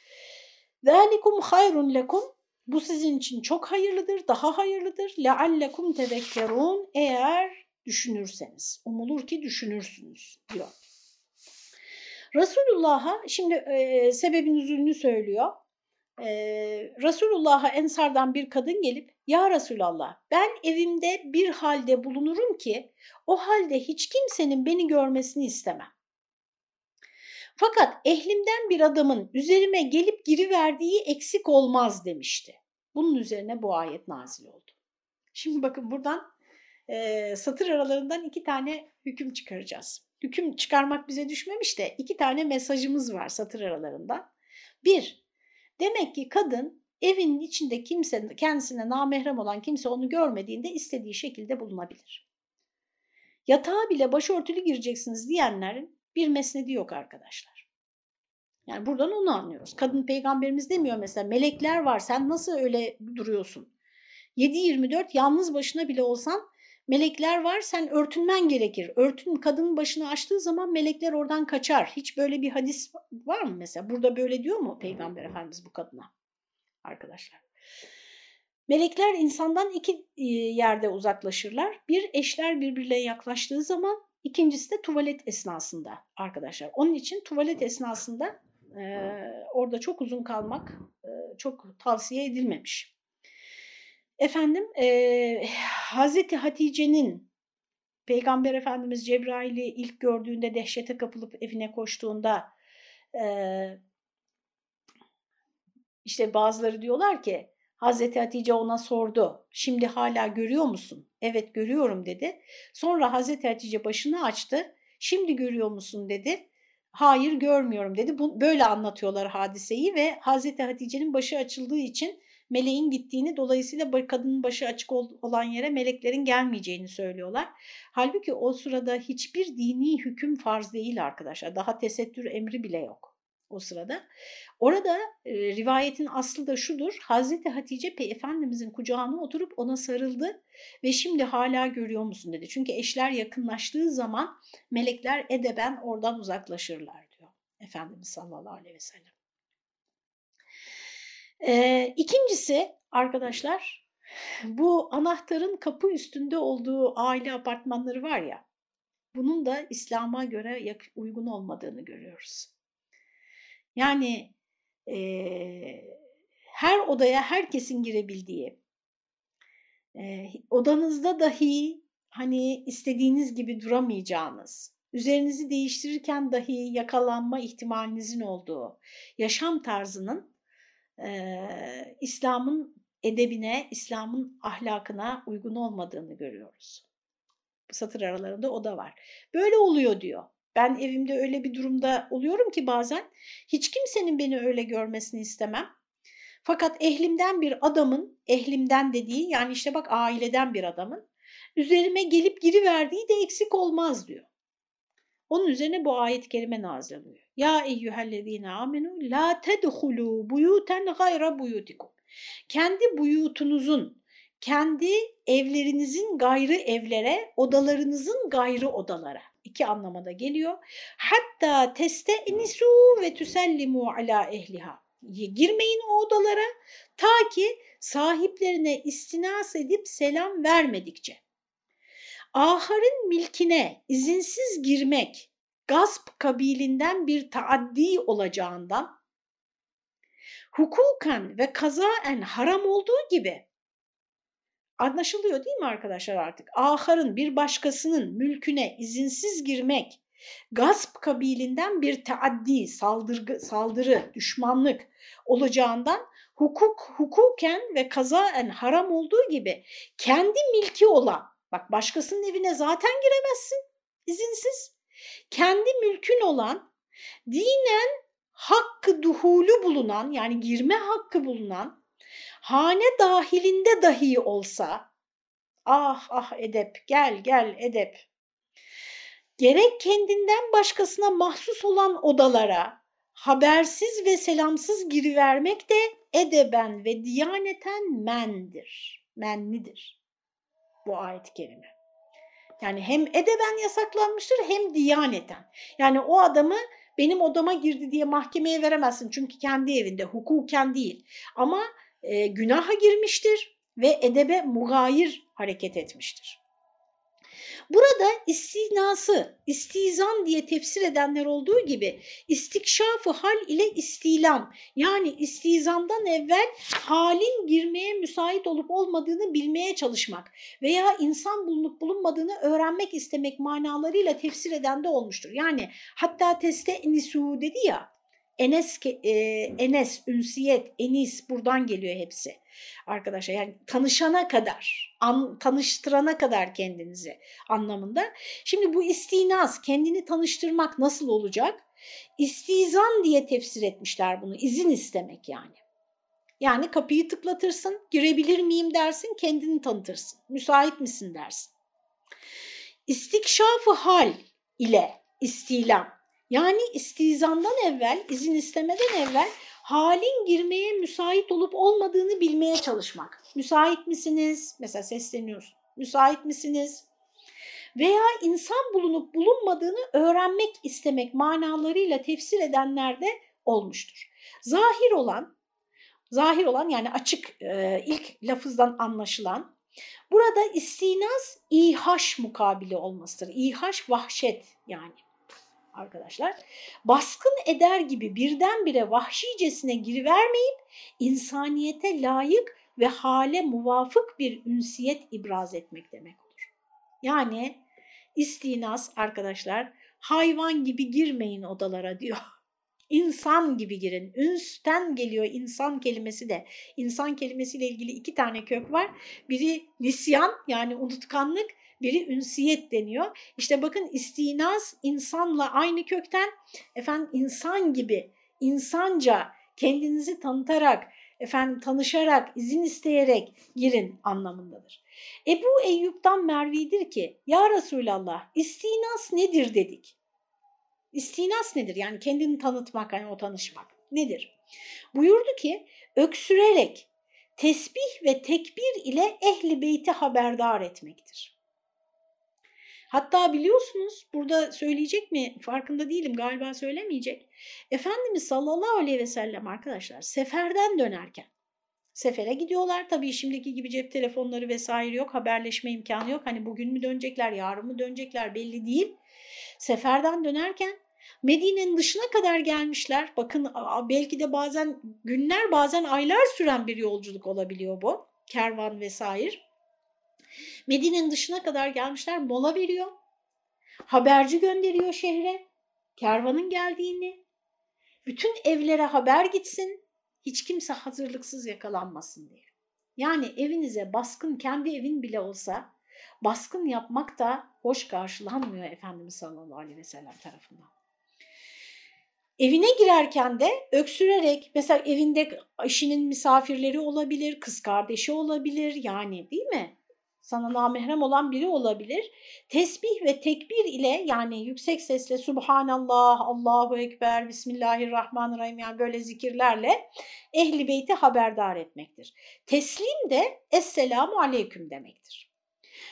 ذَٰلِكُمْ hayrun lekum Bu sizin için çok hayırlıdır, daha hayırlıdır. لَعَلَّكُمْ تَذَكَّرُونَ Eğer düşünürseniz, umulur ki düşünürsünüz diyor. Resulullah'a şimdi e, sebebin üzülünü söylüyor. E, Resulullah'a Ensardan bir kadın gelip ya Resulallah ben evimde bir halde bulunurum ki o halde hiç kimsenin beni görmesini istemem. Fakat ehlimden bir adamın üzerime gelip giriverdiği eksik olmaz demişti. Bunun üzerine bu ayet nazil oldu. Şimdi bakın buradan e, satır aralarından iki tane hüküm çıkaracağız hüküm çıkarmak bize düşmemiş de iki tane mesajımız var satır aralarında. Bir, demek ki kadın evinin içinde kimse kendisine namehrem olan kimse onu görmediğinde istediği şekilde bulunabilir. Yatağa bile başörtülü gireceksiniz diyenlerin bir mesnedi yok arkadaşlar. Yani buradan onu anlıyoruz. Kadın peygamberimiz demiyor mesela melekler var sen nasıl öyle duruyorsun? 7-24 yalnız başına bile olsan Melekler var sen örtünmen gerekir. Örtün kadının başını açtığı zaman melekler oradan kaçar. Hiç böyle bir hadis var mı mesela? Burada böyle diyor mu Peygamber Efendimiz bu kadına? Arkadaşlar. Melekler insandan iki e, yerde uzaklaşırlar. Bir eşler birbirine yaklaştığı zaman ikincisi de tuvalet esnasında arkadaşlar. Onun için tuvalet esnasında e, orada çok uzun kalmak e, çok tavsiye edilmemiş. Efendim e, Hazreti Hatice'nin Peygamber Efendimiz Cebrail'i ilk gördüğünde dehşete kapılıp evine koştuğunda e, işte bazıları diyorlar ki Hazreti Hatice ona sordu. Şimdi hala görüyor musun? Evet görüyorum dedi. Sonra Hazreti Hatice başını açtı. Şimdi görüyor musun dedi. Hayır görmüyorum dedi. Bu, böyle anlatıyorlar hadiseyi ve Hazreti Hatice'nin başı açıldığı için meleğin gittiğini dolayısıyla kadının başı açık olan yere meleklerin gelmeyeceğini söylüyorlar. Halbuki o sırada hiçbir dini hüküm farz değil arkadaşlar. Daha tesettür emri bile yok o sırada. Orada e, rivayetin aslı da şudur. Hazreti Hatice Efendimizin kucağına oturup ona sarıldı ve şimdi hala görüyor musun dedi. Çünkü eşler yakınlaştığı zaman melekler edeben oradan uzaklaşırlar diyor Efendimiz sallallahu aleyhi ve sellem. Ee, ikincisi arkadaşlar bu anahtarın kapı üstünde olduğu aile apartmanları var ya bunun da İslam'a göre uygun olmadığını görüyoruz. Yani e, her odaya herkesin girebildiği, e, odanızda dahi hani istediğiniz gibi duramayacağınız, üzerinizi değiştirirken dahi yakalanma ihtimalinizin olduğu yaşam tarzının e, İslam'ın edebine, İslam'ın ahlakına uygun olmadığını görüyoruz. Satır aralarında o da var. Böyle oluyor diyor. Ben evimde öyle bir durumda oluyorum ki bazen hiç kimsenin beni öyle görmesini istemem. Fakat ehlimden bir adamın, ehlimden dediği yani işte bak aileden bir adamın üzerime gelip giriverdiği de eksik olmaz diyor. Onun üzerine bu ayet-i kerime nazil oluyor. Ya eyyühellezine amenu la tedhulu buyuten gayra buyutikum. Kendi buyutunuzun, kendi evlerinizin gayrı evlere, odalarınızın gayrı odalara. iki anlamada geliyor. Hatta teste enisu ve tüsellimu ala ehliha. Girmeyin o odalara ta ki sahiplerine istinas edip selam vermedikçe. Aharın milkine izinsiz girmek gasp kabilinden bir taaddi olacağından hukuken ve kazaen haram olduğu gibi anlaşılıyor değil mi arkadaşlar artık? Aharın bir başkasının mülküne izinsiz girmek gasp kabilinden bir taaddi, saldırı, saldırı, düşmanlık olacağından hukuk hukuken ve kazaen haram olduğu gibi kendi milki olan, bak başkasının evine zaten giremezsin. İzinsiz, kendi mülkün olan dinen hakkı duhulu bulunan yani girme hakkı bulunan hane dahilinde dahi olsa ah ah edep gel gel edep. Gerek kendinden başkasına mahsus olan odalara habersiz ve selamsız girivermek de edeben ve diyaneten mendir, menlidir bu ayet-i kerime. Yani hem edeben yasaklanmıştır hem diyaneten. Yani o adamı benim odama girdi diye mahkemeye veremezsin çünkü kendi evinde hukuken değil. Ama e, günaha girmiştir ve edebe mugayir hareket etmiştir. Burada istinası, istizan diye tefsir edenler olduğu gibi istikşafı hal ile istilam yani istizamdan evvel halin girmeye müsait olup olmadığını bilmeye çalışmak veya insan bulunup bulunmadığını öğrenmek istemek manalarıyla tefsir eden de olmuştur. Yani hatta teste nisu dedi ya Enes, e, Enes, ünsiyet, enis buradan geliyor hepsi arkadaşlar. Yani tanışana kadar, an, tanıştırana kadar kendinizi anlamında. Şimdi bu istinaz, kendini tanıştırmak nasıl olacak? İstizan diye tefsir etmişler bunu, izin istemek yani. Yani kapıyı tıklatırsın, girebilir miyim dersin, kendini tanıtırsın. Müsait misin dersin. İstikşafı hal ile istilam yani istizamdan evvel, izin istemeden evvel halin girmeye müsait olup olmadığını bilmeye çalışmak. Müsait misiniz? Mesela sesleniyorsun. Müsait misiniz? Veya insan bulunup bulunmadığını öğrenmek istemek manalarıyla tefsir edenler de olmuştur. Zahir olan, zahir olan yani açık e, ilk lafızdan anlaşılan burada istinas ihaş mukabili olmasıdır. İhaş vahşet yani arkadaşlar. Baskın eder gibi birdenbire vahşicesine girivermeyip insaniyete layık ve hale muvafık bir ünsiyet ibraz etmek demek olur. Yani istinas arkadaşlar hayvan gibi girmeyin odalara diyor. İnsan gibi girin. Ünsten geliyor insan kelimesi de. İnsan kelimesiyle ilgili iki tane kök var. Biri nisyan yani unutkanlık, biri ünsiyet deniyor. İşte bakın istinaz insanla aynı kökten efendim insan gibi, insanca kendinizi tanıtarak, efendim tanışarak, izin isteyerek girin anlamındadır. Ebu Eyyub'dan Mervi'dir ki ya Resulallah istinas nedir dedik. İstinas nedir? Yani kendini tanıtmak, yani o tanışmak nedir? Buyurdu ki öksürerek tesbih ve tekbir ile ehli beyti haberdar etmektir. Hatta biliyorsunuz burada söyleyecek mi farkında değilim galiba söylemeyecek. Efendimiz sallallahu aleyhi ve sellem arkadaşlar seferden dönerken sefere gidiyorlar. Tabii şimdiki gibi cep telefonları vesaire yok haberleşme imkanı yok. Hani bugün mü dönecekler yarın mı dönecekler belli değil. Seferden dönerken Medine'nin dışına kadar gelmişler. Bakın belki de bazen günler bazen aylar süren bir yolculuk olabiliyor bu. Kervan vesaire. Medine'nin dışına kadar gelmişler mola veriyor. Haberci gönderiyor şehre kervanın geldiğini. Bütün evlere haber gitsin. Hiç kimse hazırlıksız yakalanmasın diye. Yani evinize baskın kendi evin bile olsa baskın yapmak da hoş karşılanmıyor Efendimiz sallallahu aleyhi ve sellem tarafından. Evine girerken de öksürerek mesela evinde eşinin misafirleri olabilir, kız kardeşi olabilir yani değil mi? Sana namahrem olan biri olabilir. Tesbih ve tekbir ile yani yüksek sesle Subhanallah, Allahu Ekber, Bismillahirrahmanirrahim yani böyle zikirlerle ehli beyti haberdar etmektir. Teslim de Esselamu Aleyküm demektir.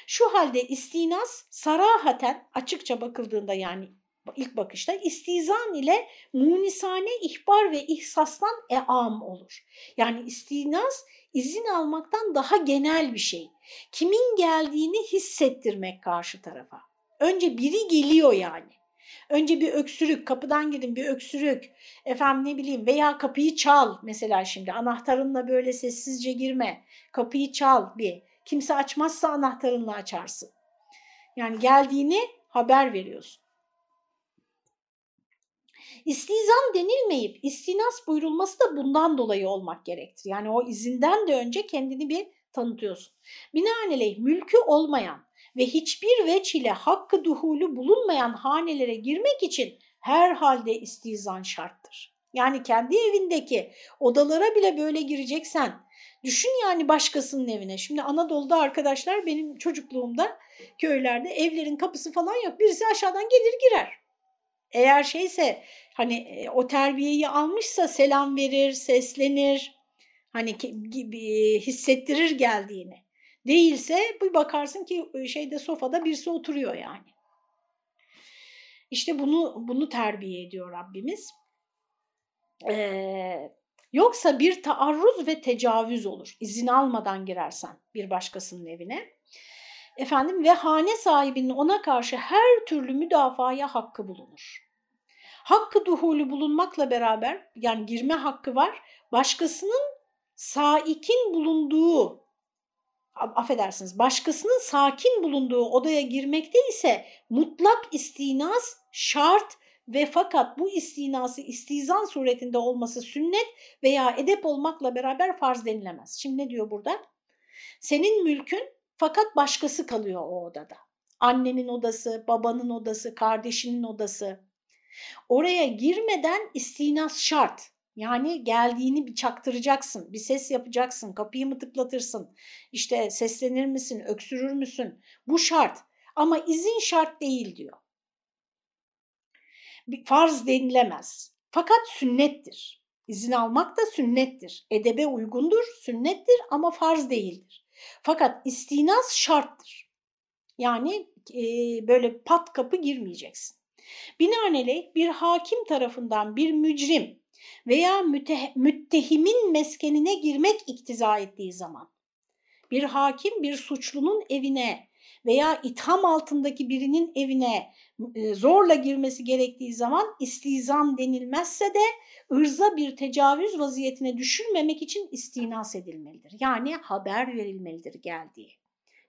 Şu halde istinas sarahaten açıkça bakıldığında yani ilk bakışta istizan ile munisane ihbar ve ihsastan eam olur. Yani istinas izin almaktan daha genel bir şey. Kimin geldiğini hissettirmek karşı tarafa. Önce biri geliyor yani. Önce bir öksürük, kapıdan gidin bir öksürük, efendim ne bileyim veya kapıyı çal mesela şimdi anahtarınla böyle sessizce girme, kapıyı çal bir. Kimse açmazsa anahtarınla açarsın. Yani geldiğini haber veriyorsun. İstizam denilmeyip istinas buyurulması da bundan dolayı olmak gerektir. Yani o izinden de önce kendini bir tanıtıyorsun. Binaenaleyh mülkü olmayan ve hiçbir veç ile hakkı duhulu bulunmayan hanelere girmek için herhalde istizan şarttır. Yani kendi evindeki odalara bile böyle gireceksen düşün yani başkasının evine. Şimdi Anadolu'da arkadaşlar benim çocukluğumda köylerde evlerin kapısı falan yok. Birisi aşağıdan gelir girer. Eğer şeyse hani e, o terbiyeyi almışsa selam verir, seslenir, hani gibi hissettirir geldiğini. Değilse bir bakarsın ki e, şeyde sofada birisi oturuyor yani. İşte bunu bunu terbiye ediyor Rabbimiz. Ee, yoksa bir taarruz ve tecavüz olur. İzin almadan girersen bir başkasının evine. Efendim ve hane sahibinin ona karşı her türlü müdafaya hakkı bulunur. Hakkı duhulü bulunmakla beraber yani girme hakkı var. Başkasının saikin bulunduğu affedersiniz başkasının sakin bulunduğu odaya girmekte ise mutlak istinas şart ve fakat bu istinası istizan suretinde olması sünnet veya edep olmakla beraber farz denilemez. Şimdi ne diyor burada? Senin mülkün fakat başkası kalıyor o odada. Annenin odası, babanın odası, kardeşinin odası. Oraya girmeden istinas şart. Yani geldiğini bir çaktıracaksın, bir ses yapacaksın, kapıyı mı tıklatırsın, işte seslenir misin, öksürür müsün? Bu şart ama izin şart değil diyor. Bir farz denilemez. Fakat sünnettir. İzin almak da sünnettir. Edebe uygundur, sünnettir ama farz değildir. Fakat istinas şarttır. Yani e, böyle pat kapı girmeyeceksin. Binaenaleyh bir hakim tarafından bir mücrim veya müttehimin meskenine girmek iktiza ettiği zaman bir hakim bir suçlunun evine veya itham altındaki birinin evine e, zorla girmesi gerektiği zaman istizam denilmezse de ırza bir tecavüz vaziyetine düşürmemek için istinas edilmelidir. Yani haber verilmelidir geldiği.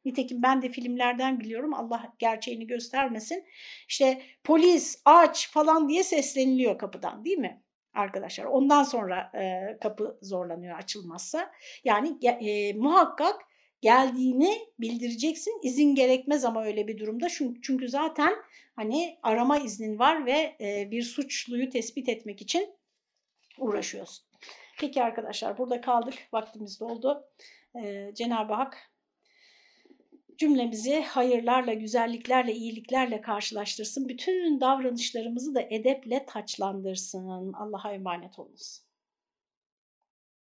Nitekim ben de filmlerden biliyorum Allah gerçeğini göstermesin. İşte polis aç falan diye sesleniliyor kapıdan değil mi? Arkadaşlar ondan sonra e, kapı zorlanıyor açılmazsa. Yani e, muhakkak geldiğini bildireceksin. İzin gerekmez ama öyle bir durumda. Çünkü zaten hani arama iznin var ve e, bir suçluyu tespit etmek için uğraşıyorsun. Peki arkadaşlar burada kaldık. Vaktimiz doldu. E, Cenab-ı Hak cümlemizi hayırlarla, güzelliklerle, iyiliklerle karşılaştırsın. Bütün davranışlarımızı da edeple taçlandırsın. Allah'a emanet olunuz.